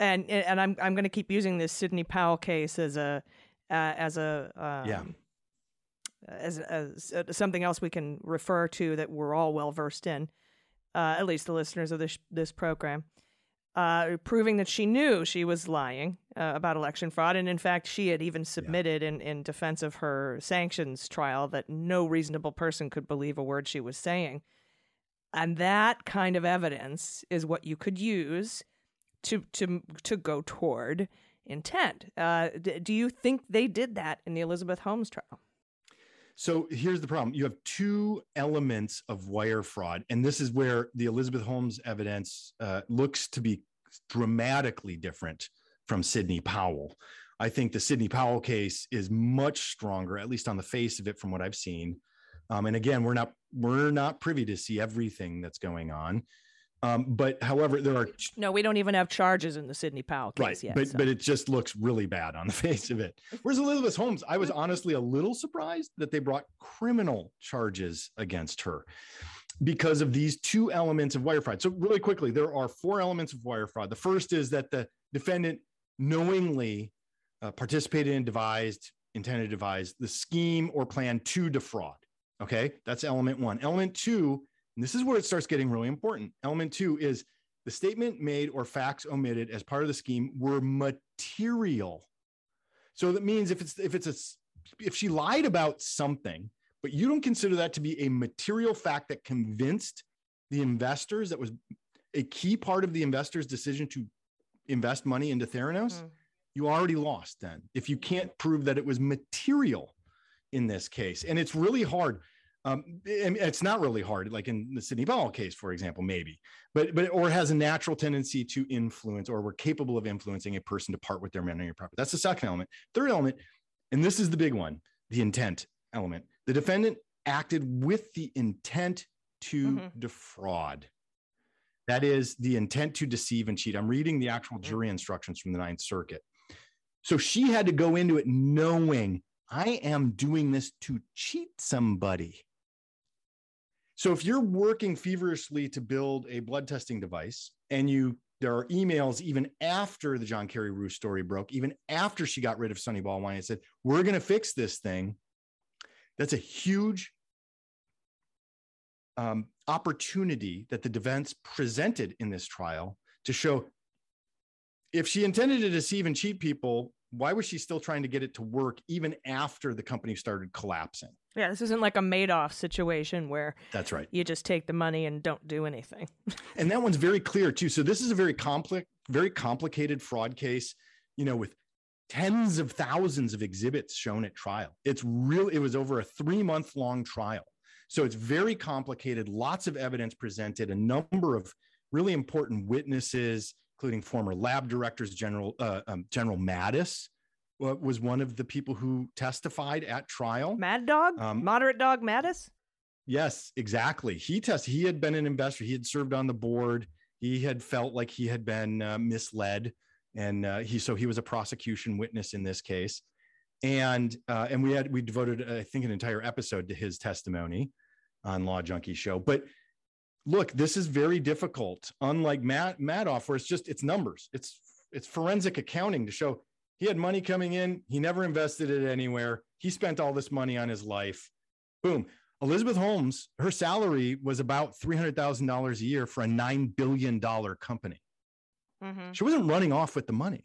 And and I'm I'm going to keep using this Sidney Powell case as a uh, as a um, Yeah. as, as uh, something else we can refer to that we're all well versed in, uh, at least the listeners of this this program. uh, proving that she knew she was lying uh, about election fraud. And in fact, she had even submitted in, in defense of her sanctions trial that no reasonable person could believe a word she was saying. And that kind of evidence is what you could use to to to go toward intent. Uh, d- do you think they did that in the Elizabeth Holmes trial? So here's the problem. You have two elements of wire fraud. And this is where the Elizabeth Holmes evidence uh, looks to be dramatically different from Sidney Powell. I think the Sidney Powell case is much stronger, at least on the face of it, from what I've seen. Um, and again, we're not we're not privy to see everything that's going on. Um, but however, there are No, we don't even have charges in the Sidney Powell case right, yet. but so. but it just looks really bad on the face of it. Whereas Elizabeth Holmes, I was honestly a little surprised that they brought criminal charges against her because of these two elements of wire fraud. So really quickly, there are four elements of wire fraud. The first is that the defendant knowingly uh, participated in, devised, intended to devise the scheme or plan to defraud. Okay, that's element one. Element two, and this is where it starts getting really important. Element two is the statement made or facts omitted as part of the scheme were material. So that means if it's if it's a if she lied about something, but you don't consider that to be a material fact that convinced the investors that was a key part of the investors' decision to invest money into Theranos, Mm. you already lost then. If you can't prove that it was material in this case, and it's really hard. Um, it's not really hard, like in the Sidney Powell case, for example, maybe, but but or has a natural tendency to influence, or we're capable of influencing a person to part with their money or property. That's the second element. Third element, and this is the big one, the intent element. The defendant acted with the intent to Mhm. defraud. That is the intent to deceive and cheat. I'm reading the actual Mhm. jury instructions from the Ninth Circuit. So she had to go into it knowing I am doing this to cheat somebody. So if you're working feverishly to build a blood testing device and you there are emails even after the John Carreyrou story broke, even after she got rid of Sunny Balwani and said, we're going to fix this thing. That's a huge um, opportunity that the defense presented in this trial to show if she intended to deceive and cheat people, why was she still trying to get it to work even after the company started collapsing? yeah, this isn't like a Madoff situation where That's right. you just take the money and don't do anything. And that one's very clear too. So this is a very complex, very complicated fraud case, you know, with tens of thousands of exhibits shown at trial. It's real. It was over a three month long trial. So it's very complicated, lots of evidence presented, a number of really important witnesses, including former lab directors, General uh, um, General Mattis wa- was one of the people who testified at trial. Mad Dog? Um, Moderate Dog Mattis? Yes, exactly. He test. He had been an investor. He had served on the board. He had felt like he had been uh, misled, and uh, he so he was a prosecution witness in this case. And uh, and we had we devoted I think an entire episode to his testimony on Law Junkie Show. But look, this is very difficult. Unlike Matt Madoff, where it's just it's numbers. It's it's forensic accounting to show he had money coming in. He never invested it anywhere. He spent all this money on his life. Boom. Elizabeth Holmes, her salary was about $300,000 a year for a $9 billion company. Mm-hmm. She wasn't running off with the money.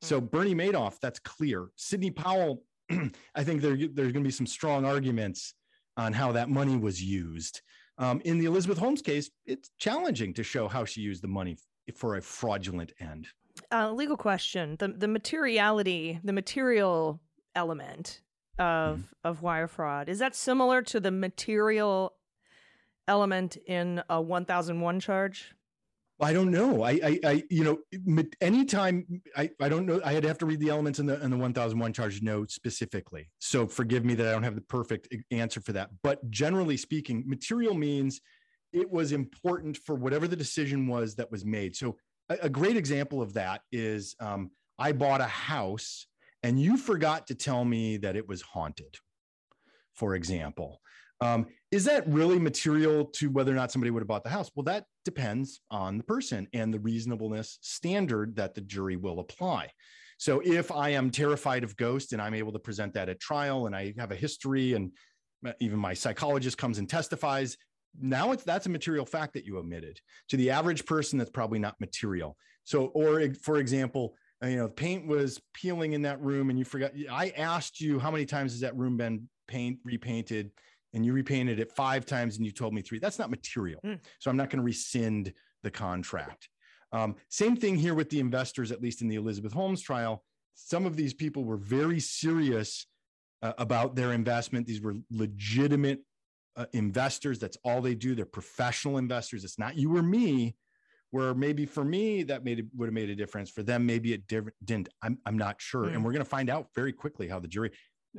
So Bernie Madoff, that's clear. Sidney Powell, I think there, there's going to be some strong arguments on how that money was used. Um, in the Elizabeth Holmes case, it's challenging to show how she used the money for a fraudulent end. Uh, legal question: the the materiality, the material element of Mm-hmm. of wire fraud is that similar to the material element in a one thousand one charge? I don't know. I, I, I you know, anytime I, I don't know. I had to have to read the elements in the in the 1001 charge note specifically. So forgive me that I don't have the perfect answer for that. But generally speaking, material means it was important for whatever the decision was that was made. So a, a great example of that is um, I bought a house and you forgot to tell me that it was haunted. For example, um, is that really material to whether or not somebody would have bought the house? Well, that depends on the person and the reasonableness standard that the jury will apply. So if I am terrified of ghosts and I'm able to present that at trial and I have a history and even my psychologist comes and testifies, now it's that's a material fact that you omitted. To the average person, that's probably not material. So, or for example, uh, you know, paint was peeling in that room and you forgot. I asked you how many times has that room been paint repainted, and you repainted it five times, and you told me three. That's not material. Mm. So I'm not going to rescind the contract. Um, same thing here with the investors, at least in the Elizabeth Holmes trial. Some of these people were very serious uh, about their investment. These were legitimate uh, investors. That's all they do. They're professional investors. It's not you or me. Where maybe for me that made it would have made a difference. For them, maybe it didn't. I'm I'm not sure. Mm. And we're going to find out very quickly how the jury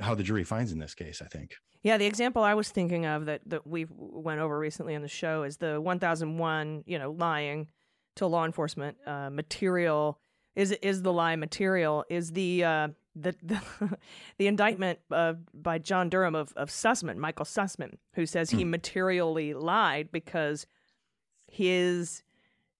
how the jury finds in this case. I think. Yeah, the example I was thinking of that that we went over recently on the show is the 1001, you know, lying to law enforcement uh, material is is the lie material is the uh, the the, the indictment uh, by John Durham of of Sussmann, Michael Sussmann, who says he materially lied because his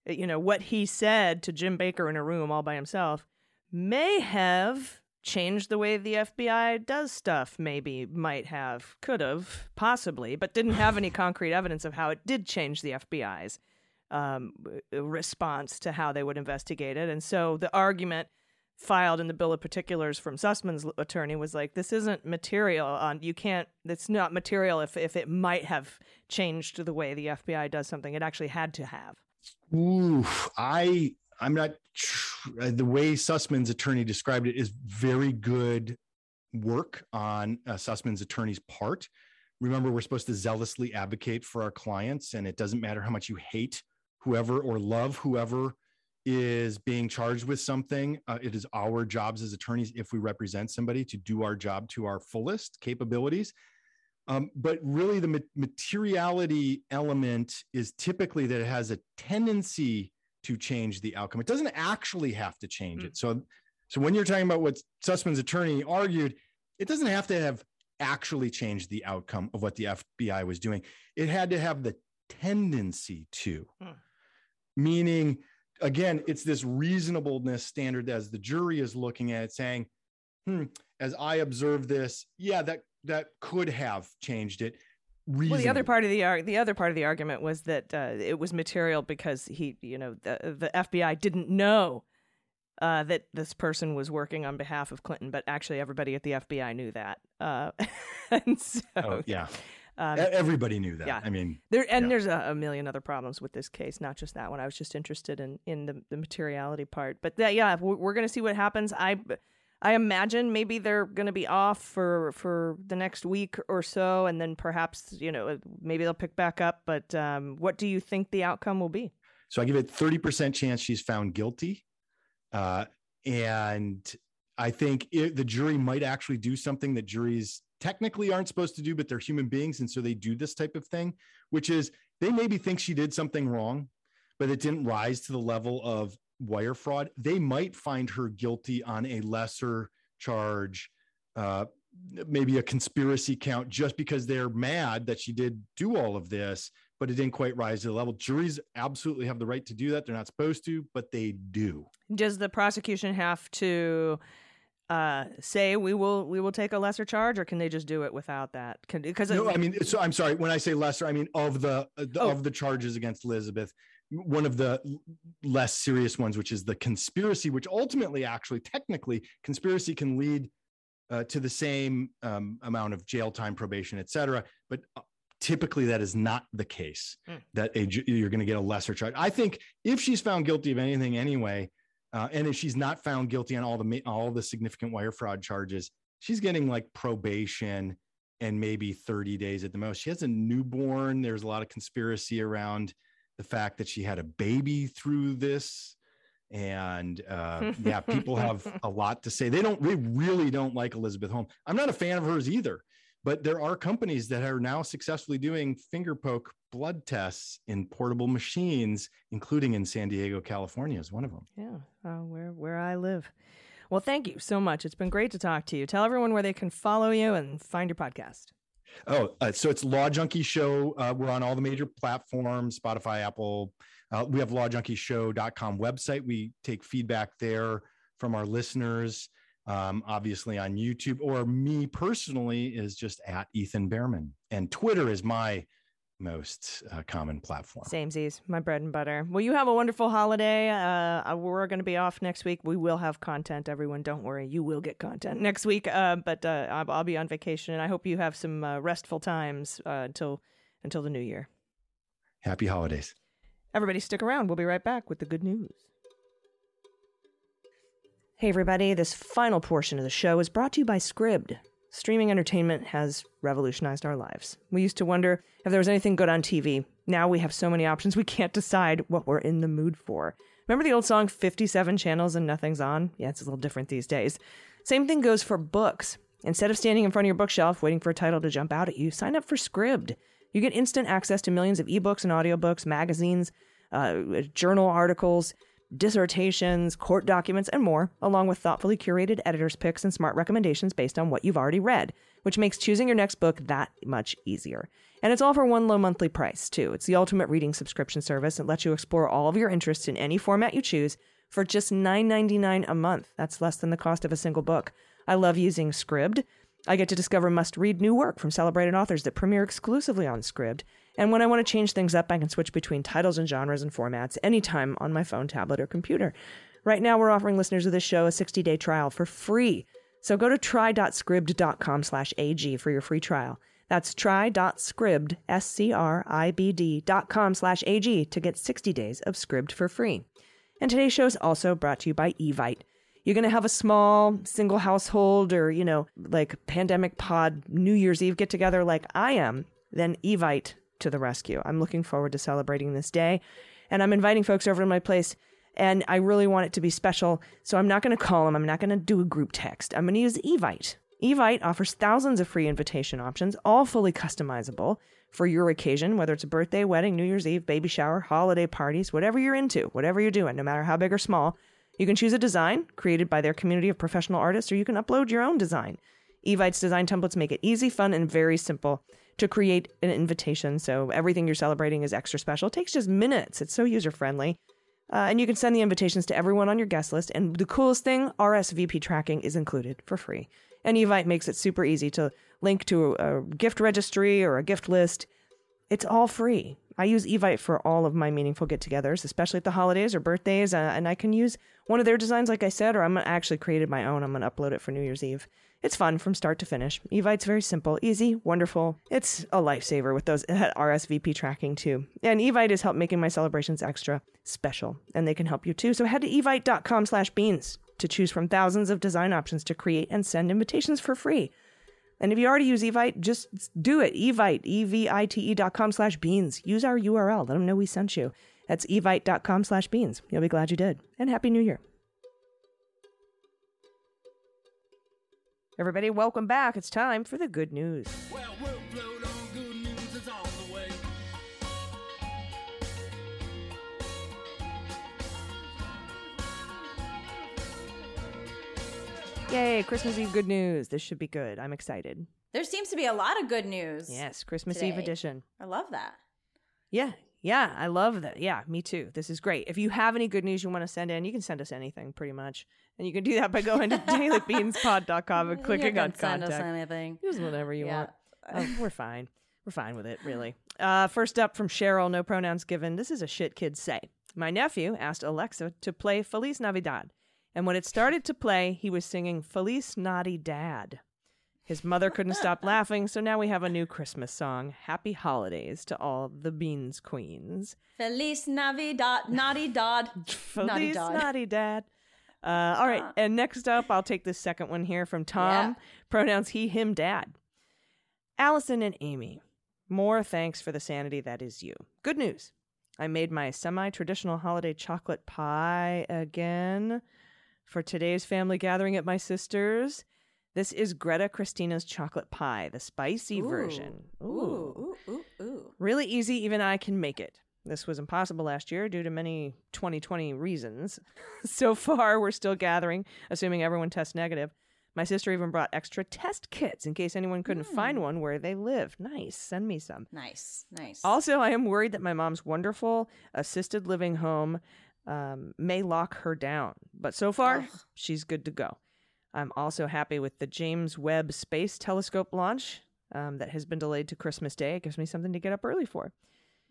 you know what he said to Jim Baker in a room all by himself may have changed the way the FBI does stuff, maybe, might have, could have, possibly, but didn't have any concrete evidence of how it did change the FBI's um, response to how they would investigate it. And so the argument filed in the bill of particulars from Sussmann's attorney was like, this isn't material on, you can't, it's not material if, if it might have changed the way the FBI does something. It actually had to have. Ooh, I I'm not uh, the way Sussmann's attorney described it is very good work on uh, Sussmann's attorney's part. Remember, we're supposed to zealously advocate for our clients, and it doesn't matter how much you hate whoever or love whoever is being charged with something. Uh, it is our jobs as attorneys, if we represent somebody, to do our job to our fullest capabilities. Um, but really, the ma- materiality element is typically that it has a tendency to change the outcome. It doesn't actually have to change Mm. it. So, so when you're talking about what Sussmann's attorney argued, it doesn't have to have actually changed the outcome of what the FBI was doing. It had to have the tendency to, Hmm. meaning, again, it's this reasonableness standard as the jury is looking at it, saying, "Hmm, as I observe this, yeah, that that could have changed it." Well, the other part of the ar- the other part of the argument was that uh, it was material because he, you know, the the FBI didn't know uh, that this person was working on behalf of Clinton, but actually everybody at the FBI knew that. Uh, and so, Oh, yeah. um, Everybody knew that. yeah. I mean, there and yeah. there's a, a million other problems with this case, not just that one. I was just interested in in the, the materiality part, but that, yeah, we're, we're going to see what happens. I I imagine maybe they're going to be off for for the next week or so, and then perhaps you know maybe they'll pick back up. But um, what do you think the outcome will be? So I give it 30% chance she's found guilty. Uh, and I think it, the jury might actually do something that juries technically aren't supposed to do, but they're human beings. And so they do this type of thing, which is they maybe think she did something wrong, but it didn't rise to the level of wire fraud. They might find her guilty on a lesser charge, uh, maybe a conspiracy count, just because they're mad that she did do all of this but it didn't quite rise to the level. Juries absolutely have the right to do that. They're not supposed to, but they do. Does the prosecution have to uh, say we will we will take a lesser charge, or can they just do it without that? Because No, I mean, so I'm sorry. When I say lesser, I mean of the, uh, the Oh. of the charges against Elizabeth, one of the less serious ones, which is the conspiracy, which ultimately, actually, technically, conspiracy can lead uh, to the same um, amount of jail time, probation, et cetera. But uh, typically, that is not the case. Mm. That a, you're going to get a lesser charge. I think if she's found guilty of anything anyway, uh, and if she's not found guilty on all the all the significant wire fraud charges, she's getting like probation and maybe 30 days at the most. She has a newborn. There's a lot of conspiracy around the fact that she had a baby through this. And uh, yeah, people have a lot to say. They don't, they really don't like Elizabeth Holmes. I'm not a fan of hers either, but there are companies that are now successfully doing finger poke blood tests in portable machines, including in San Diego, California, is one of them. Yeah, uh, where where I live. Well, thank you so much. It's been great to talk to you. Tell everyone where they can follow you and find your podcast. Oh, uh, so it's Law Junkie Show. Uh, we're on all the major platforms, Spotify, Apple. Uh, we have lawjunkieshow.com website. We take feedback there from our listeners. Um, obviously on YouTube, or me personally is just at Ethan Bearman. And Twitter is my most uh, common platform. Samesies, my bread and butter. Well, you have a wonderful holiday. Uh, we're going to be off next week. We will have content, everyone. Don't worry. You will get content next week. Uh, but uh, I'll, I'll be on vacation, and I hope you have some uh, restful times uh, until until the new year. Happy holidays. Everybody, stick around. We'll be right back with the good news. Hey, everybody. This final portion of the show is brought to you by Scribd. Streaming entertainment has revolutionized our lives. We used to wonder if there was anything good on TV. Now we have so many options, we can't decide what we're in the mood for. Remember the old song 57 channels and nothing's on? Yeah, it's a little different these days. Same thing goes for books. Instead of standing in front of your bookshelf waiting for a title to jump out at you, sign up for Scribd. You get instant access to millions of ebooks and audiobooks, magazines, uh, journal articles, dissertations, court documents, and more, along with thoughtfully curated editor's picks and smart recommendations based on what you've already read, which makes choosing your next book that much easier. And it's all for one low monthly price, too. It's the ultimate reading subscription service that lets you explore all of your interests in any format you choose for just $9.99 a month. That's less than the cost of a single book. I love using Scribd. I get to discover must read new work from celebrated authors that premiere exclusively on Scribd. And when I want to change things up, I can switch between titles and genres and formats anytime on my phone, tablet, or computer. Right now, we're offering listeners of this show a 60-day trial for free. So go to try.scribd.com slash AG for your free trial. That's try.scribd, S-C-R-I-B-D dot com slash AG to get 60 days of Scribd for free. And today's show is also brought to you by Evite. You're going to have a small single household or, you know, like pandemic pod New Year's Eve get together like I am, then Evite to the rescue. I'm looking forward to celebrating this day. And I'm inviting folks over to my place. And I really want it to be special. So I'm not going to call them. I'm not going to do a group text. I'm going to use Evite. Evite offers thousands of free invitation options, all fully customizable for your occasion, whether it's a birthday, wedding, New Year's Eve, baby shower, holiday parties, whatever you're into, whatever you're doing, no matter how big or small. You can choose a design created by their community of professional artists, or you can upload your own design. Evite's design templates make it easy, fun, and very simple to create an invitation. So everything you're celebrating is extra special. It takes just minutes. It's so user friendly. Uh, and you can send the invitations to everyone on your guest list. And the coolest thing, RSVP tracking is included for free. And Evite makes it super easy to link to a, a gift registry or a gift list. It's all free. I use Evite for all of my meaningful get togethers, especially at the holidays or birthdays. Uh, and I can use one of their designs, like I said, or I'm actually created my own. I'm going to upload it for New Year's Eve. It's fun from start to finish. Evite's very simple, easy, wonderful. It's a lifesaver with those RSVP tracking too. And Evite has helped making my celebrations extra special, and they can help you too. So head to evite.com slash beans to choose from thousands of design options to create and send invitations for free. And if you already use Evite, just do it. Evite, E-V-I-T-E dot com slash beans. Use our URL. Let them know we sent you. That's evite.com slash beans. You'll be glad you did. And Happy New Year. Everybody, welcome back. It's time for the good news. Well, workload on good news is on the way. Yay, Christmas Eve good news. This should be good. I'm excited. There seems to be a lot of good news. Yes, Christmas Eve edition. I love that. Yeah, yeah, I love that. Yeah, me too. This is great. If you have any good news you want to send in, you can send us anything pretty much. And you can do that by going to dailybeanspod.com and clicking on send us anything. Use whatever you Yeah. want. Oh, we're fine. We're fine with it, really. Uh, first up from Cheryl, no pronouns given. This is a shit kid say. My nephew asked Alexa to play Feliz Navidad. And when it started to play, he was singing Feliz Naughty Dad. His mother couldn't stop laughing, so now we have a new Christmas song. Happy holidays to all the Beans Queens. Feliz Navidad, Naughty dad, Feliz Dad. Naughty Dad. Uh, all right, Uh. and next up, I'll take this second one here from Tom. Yeah. Pronouns he, him, dad. Allison and Aimee, more thanks for the sanity that is you. Good news. I made my semi traditional holiday chocolate pie again for today's family gathering at my sister's. This is Greta Christina's chocolate pie, the spicy version. Ooh, ooh, ooh, ooh. Really easy, even I can make it. This was impossible last year due to many 2020 reasons. so far, we're still gathering, assuming everyone tests negative. My sister even brought extra test kits in case anyone couldn't find one where they live. Nice. Send me some. Nice, nice. Also, I am worried that my mom's wonderful assisted living home um, may lock her down. But so far, Ugh. she's good to go. I'm also happy with the James Webb Space Telescope launch. um, that has been delayed to Christmas Day. It gives me something to get up early for.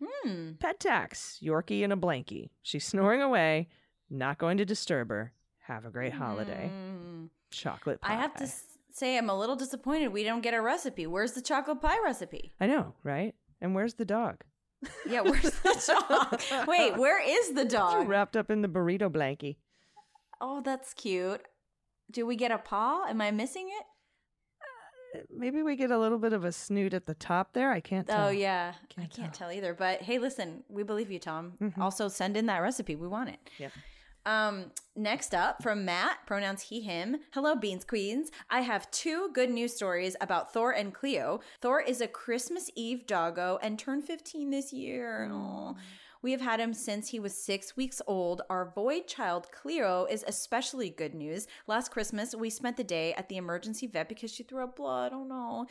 Hmm. Pet tax, Yorkie and a blankie. She's snoring away. Not going to disturb her. Have a great holiday. Mm. Chocolate pie. I have to say, I'm a little disappointed we don't get a recipe. Where's the chocolate pie recipe? I know, right? And where's the dog? Yeah, where's the dog? Wait, where is the dog? Wrapped up in the burrito blankie. Oh, that's cute. Do we get a paw? Am I missing it? Maybe we get a little bit of a snoot at the top there. I can't tell. Oh yeah, Can't I can't tell. tell either. But hey, listen, we believe you, Tom. Mhm. Also, send in that recipe. We want it. Yep. Um, next up from Matt, pronouns he, him. Hello, Beans Queens. I have two good news stories about Thor and Cleo. Thor is a Christmas Eve doggo and turned 15 this year. Aw. We have had him since he was six weeks old. Our void child, Cleo, is especially good news. Last Christmas, we spent the day at the emergency vet because she threw up blood. Oh no.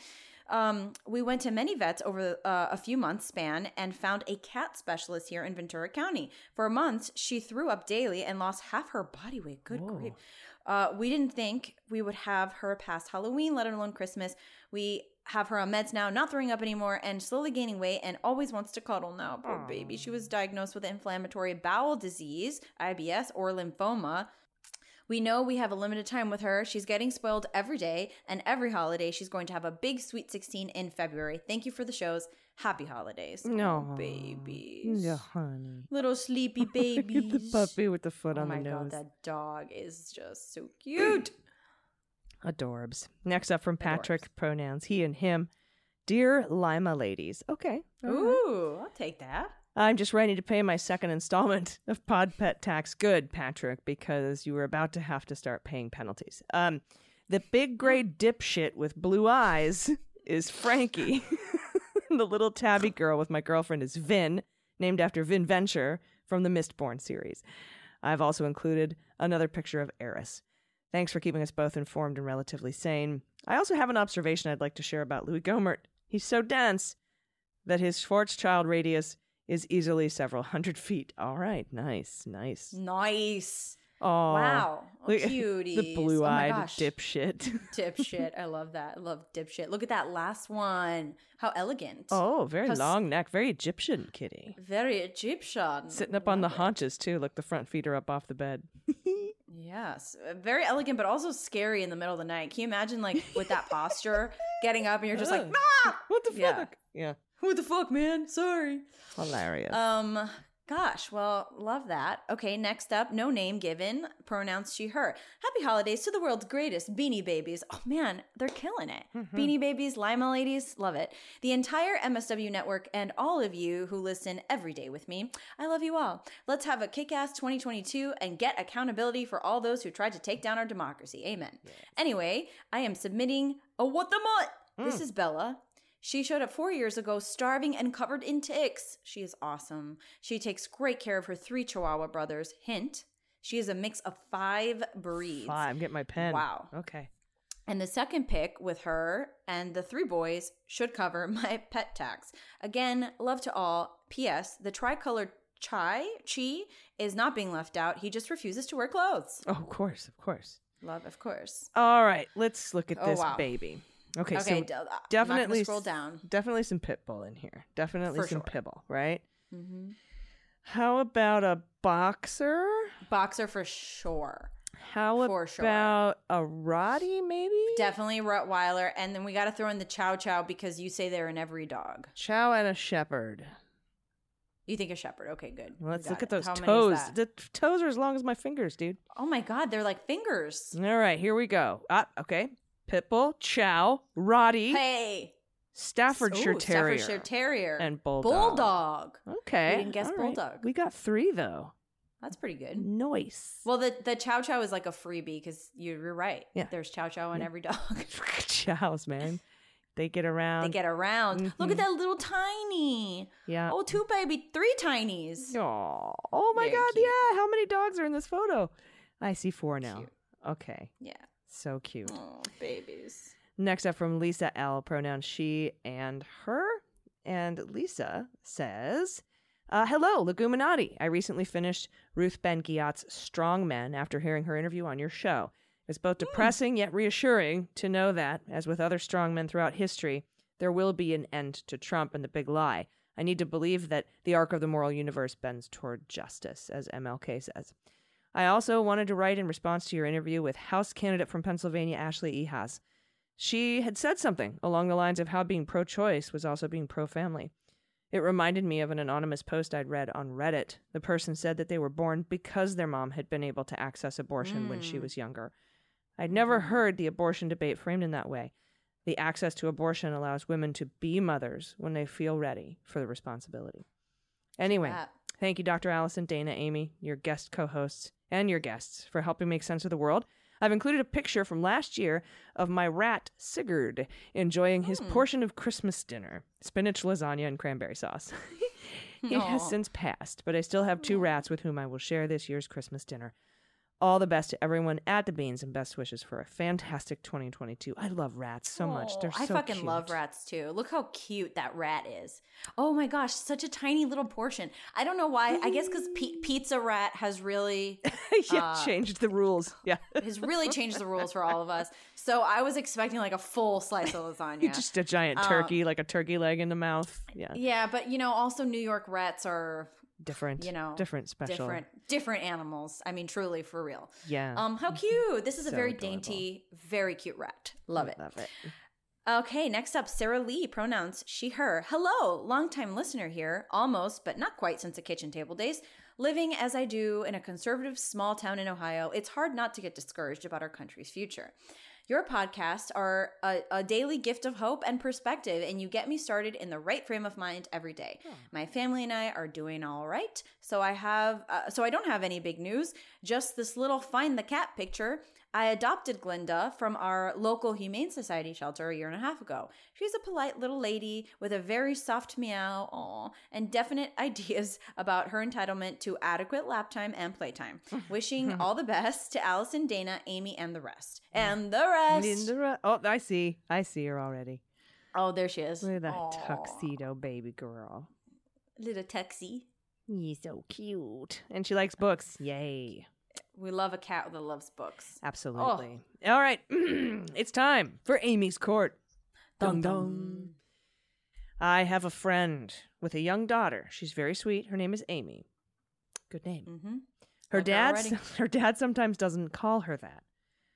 Um, we went to many vets over uh, a few months span and found a cat specialist here in Ventura County. For months, she threw up daily and lost half her body weight. Good Whoa. grief. Uh, we didn't think we would have her past Halloween, let alone Christmas. We have her on meds now, not throwing up anymore, and slowly gaining weight, and always wants to cuddle now. Poor baby. She was diagnosed with inflammatory bowel disease, IBS, or lymphoma. We know we have a limited time with her. She's getting spoiled every day, and every holiday she's going to have a big sweet 16 in February. Thank you for the shows. Happy holidays. No. Oh, babies. Yeah, honey. Little sleepy babies. the puppy with the foot Oh on my god, nose. that dog is just so cute. Adorbs. Next up from Patrick, Adorbs. pronouns he and him. Dear Lima ladies. Okay. all right. Ooh, I'll take that. I'm just ready to pay my second installment of Pod Pet Tax. Good, Patrick, because you were about to have to start paying penalties. Um, the big gray dipshit with blue eyes is Frankie. the little tabby girl with my girlfriend is Vin, named after Vin Venture from the Mistborn series. I've also included another picture of Eris. Thanks for keeping us both informed and relatively sane. I also have an observation I'd like to share about Louie Gohmert. He's so dense that his Schwarzschild radius is easily several hundred feet. All right, nice, nice. Nice. Oh, wow. Oh, cuties. the oh blue-eyed oh dipshit. dipshit. I love that. I love dipshit. Look at that last one. How elegant. oh, very How's- long neck, very Egyptian kitty. Very Egyptian. Sitting up on the it. haunches too. Look, the front feet are up off the bed. Yes. Uh, Very elegant, but also scary in the middle of the night. Can you imagine, like, with that posture, getting up and you're just like, ah! what the fuck? Yeah. fuck? Yeah, What the fuck, man? Sorry. hilarious. Um, gosh, well, love that. Okay, next up, no name given, pronouns she, her. Happy holidays to the world's greatest beanie babies. Oh man, they're killing it. Mm-hmm. Beanie babies, Lima ladies, love it. The entire MSW network and all of you who listen every day with me, I love you all. Let's have a kick ass 2022 and get accountability for all those who tried to take down our democracy. Amen. Anyway, I am submitting a what the mutt. This mm. is Bella. She showed up four years ago, starving and covered in ticks. She is awesome. She takes great care of her three Chihuahua brothers. Hint, she is a mix of five breeds. Five. I'm getting my pen. Wow. Okay. And the second pick with her and the three boys should cover my pet tax. Again, love to all. P.S. The tricolored chai, chi, is not being left out. He just refuses to wear clothes. Oh, of course, of course. Love, of course. All right, let's look at Oh, this wow. baby. Okay, Okay, so d- uh, I'm not gonna definitely scroll down. Definitely some pit bull in here. Definitely For some sure. pibble, right? hmm How about a boxer? Boxer for sure. How For sure. about a Roddy, maybe? Definitely Rottweiler. And then we got to throw in the Chow Chow because you say they're in every dog. Chow and a shepherd. You think a Shepherd. Okay, good. Let's look at those How toes. The toes are as long as my fingers, dude. Oh my God, they're like fingers. All right, here we go. Ah, okay. Pitbull, Chow, Roddy, Hey. Staffordshire Ooh, Terrier, Staffordshire Terrier. and Bulldog. Bulldog. Okay. We didn't guess all right. Bulldog. We got three though. That's pretty good. Nice. Well, the, the Chow Chow is like a freebie because you're right. Yeah. There's Chow Chow on every dog. Chows, man. They get around. they get around. Look at Mhm. that little tiny. yeah. Oh, two baby, three tinies. Aw. Oh my Very god, cute. yeah. How many dogs are in this photo? I see four now. Cute. Okay. Yeah. So cute. Oh, babies. Next up from Lisa L, pronoun she and her. And Lisa says, uh, Hello, Leguminati. I recently finished Ruth Ben Ghiat's Strong Men after hearing her interview on your show. It's both depressing yet reassuring to know that, as with other strong men throughout history, There will be an end to Trump and the big lie. I need to believe that the arc of the moral universe bends toward justice, as MLK says. I also wanted to write in response to your interview with House candidate from Pennsylvania, Ashley Ehasz. She had said something along the lines of how being pro choice was also being pro family. It reminded me of an anonymous post I'd read on Reddit. The person said that they were born because their mom had been able to access abortion when she Mm. was younger. I'd never heard the abortion debate framed in that way. The access to abortion allows women to be mothers when they feel ready for the responsibility. Anyway, thank you, Dr. Allison, Dana, Aimee, your guest co hosts, and your guests for helping make sense of the world. I've included a picture from last year of my rat, Sigurd, enjoying his Hmm. portion of Christmas dinner spinach, lasagna, and cranberry sauce. it has since passed, but I still have two rats with whom I will share this year's Christmas dinner. All the best to everyone at the Beans and best wishes for a fantastic 2022. I love rats so much. Aw, They're so I fucking love rats too. Look how cute that rat is. Oh my gosh, such a tiny little portion. I don't know why. I guess because P- Pizza Rat has really yeah, Uh, changed the rules. Yeah. has really changed the rules for all of us. So I was expecting like a full slice of lasagna. Just a giant Um, turkey, like a turkey leg in the mouth. Yeah. yeah, but you know, also New York rats are Different. you know, different special. different, different animals. I mean, truly for real. Yeah. Um, how cute! This is a very adorable. dainty, very cute rat. Love it. Love it. Okay, next up, Sarah Lee, pronouns she, her. Hello, longtime listener here, almost, but not quite since the kitchen table days. Living as I do in a conservative small town in Ohio, it's hard not to get discouraged about our country's future. Your podcasts are a, a daily gift of hope and perspective, and you get me started in the right frame of mind every day. My family and I are doing all right, so I have, uh, so I don't have any big news. Just this little find the cat picture. I adopted Glinda from our local Humane Society shelter a year and a half ago. She's a polite little lady with a very soft meow, aw, and definite ideas about her entitlement to adequate lap time and playtime. Wishing all the best to Allison, Dana, Aimee, and the rest. Mm. And the rest. Oh, I see. I see her already. Oh, there she is. Look at that tuxedo baby girl. Little tuxie. He's so cute. And she likes books. Yay. We love a cat that loves books. Absolutely. All right. it's time for Amy's Court. Dun dun. I have a friend with a young daughter. She's very sweet. Her name is Amy. Good name. Mm-hmm. Her Like dad already. her dad sometimes doesn't call her that.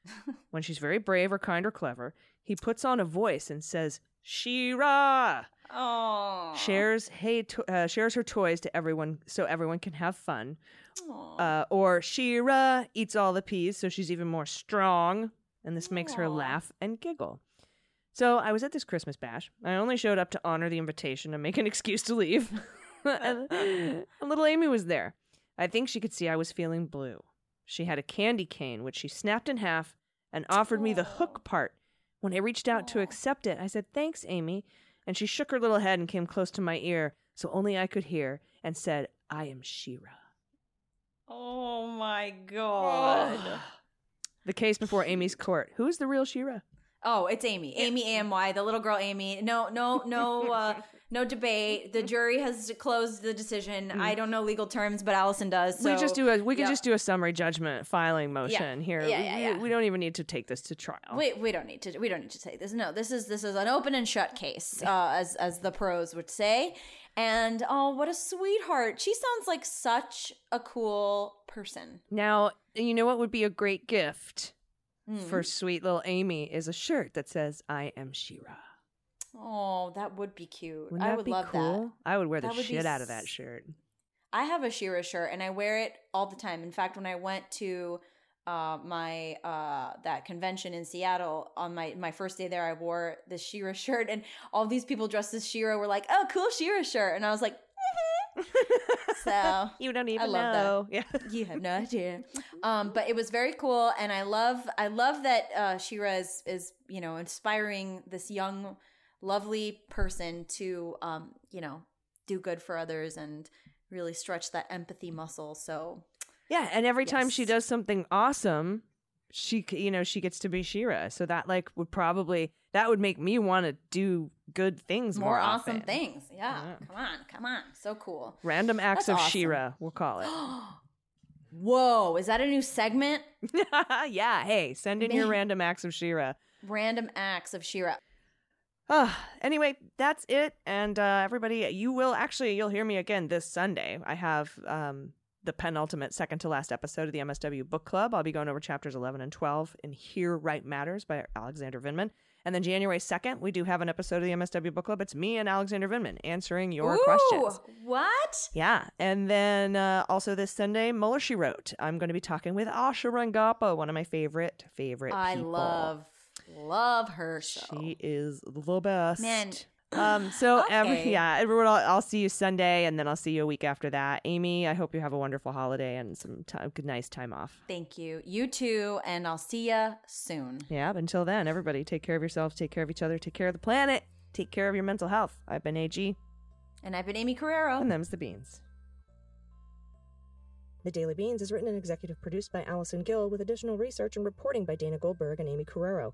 when she's very brave or kind or clever, he puts on a voice and says, "She-Ra." Oh. Shares hey to- uh, shares her toys to everyone so everyone can have fun. Uh, or She-Ra eats all the peas so she's even more strong, and this makes her laugh and giggle. So I was at this Christmas bash. I only showed up to honor the invitation and make an excuse to leave. and and little Amy was there. I think she could see I was feeling blue. She had a candy cane, which she snapped in half and offered me the hook part. When I reached out to accept it, I said, Thanks, Amy. And she shook her little head and came close to my ear so only I could hear and said, I am She-Ra. Oh my god. The case before Amy's court. Who's the real She-Ra? Oh, it's Amy. Amy AMY, the little girl Amy. No, no, no, uh, no debate. The jury has closed the decision. I don't know legal terms, but Allison does. So we just do a we can yeah. just do a summary judgment filing motion here. Yeah, we, yeah, we- yeah. we don't even need to take this to trial. We, we don't need to we don't need to take this. No, this is this is an open and shut case, uh, as as the pros would say. And oh, what a sweetheart! She sounds like such a cool person. Now, you know what would be a great gift Hmm. for sweet little Amy is a shirt that says "I am She-Ra." Oh, that would be cute. Wouldn't I would be love cool? that. I would wear the That would shit out of that shirt. I have a She-Ra shirt and I wear it all the time. In fact, when I went to uh, my uh, that convention in Seattle on my my first day there, I wore the She-Ra shirt, and all these people dressed as She-Ra were like, "Oh, cool She-Ra shirt," and I was like, so You don't even love that. know. Yeah. you have no idea. Um, but it was very cool, and I love I love that uh, She-Ra is is you know inspiring this young, lovely person to um, you know do good for others and really stretch that empathy muscle. So Yeah, and every time she does something awesome, she you know, she gets to be She-Ra. So that like would probably that would make me want to do good things more, more, awesome often. things. Yeah. Yeah. come on, come on, so cool. Random acts That's of awesome. She-Ra, we'll call it. Whoa, is that a new segment? yeah, hey, send in your random acts of She-Ra. Random acts of She-Ra. Uh, anyway, that's it. And uh, everybody, you will actually you'll hear me again this Sunday. I have um, the penultimate, second to last episode of the MSW Book Club. I'll be going over chapters 11 and 12 in Here Right Matters by Alexander Vindman. And then January 2nd, we do have an episode of the MSW Book Club. It's me and Alexander Vindman answering your Ooh, questions. What? Yeah. And then uh, also this Sunday, Mueller She Wrote. I'm going to be talking with Asha Rangappa, one of my favorite, favorite I people. love, love her show. She is the best. Man. Um. So every, yeah, everyone. I'll, I'll see you Sunday, and then I'll see you a week after that. Aimee, I hope you have a wonderful holiday and some time, good, nice time off. Thank you. You too, and I'll see you soon. Yeah. But until then, everybody, take care of yourselves, take care of each other, take care of the planet, take care of your mental health. I've been AG, And I've been Aimee Carrero. and them's the beans. The Daily Beans is written and executive produced by Allison Gill with additional research and reporting by Dana Goldberg and Aimee Carrero.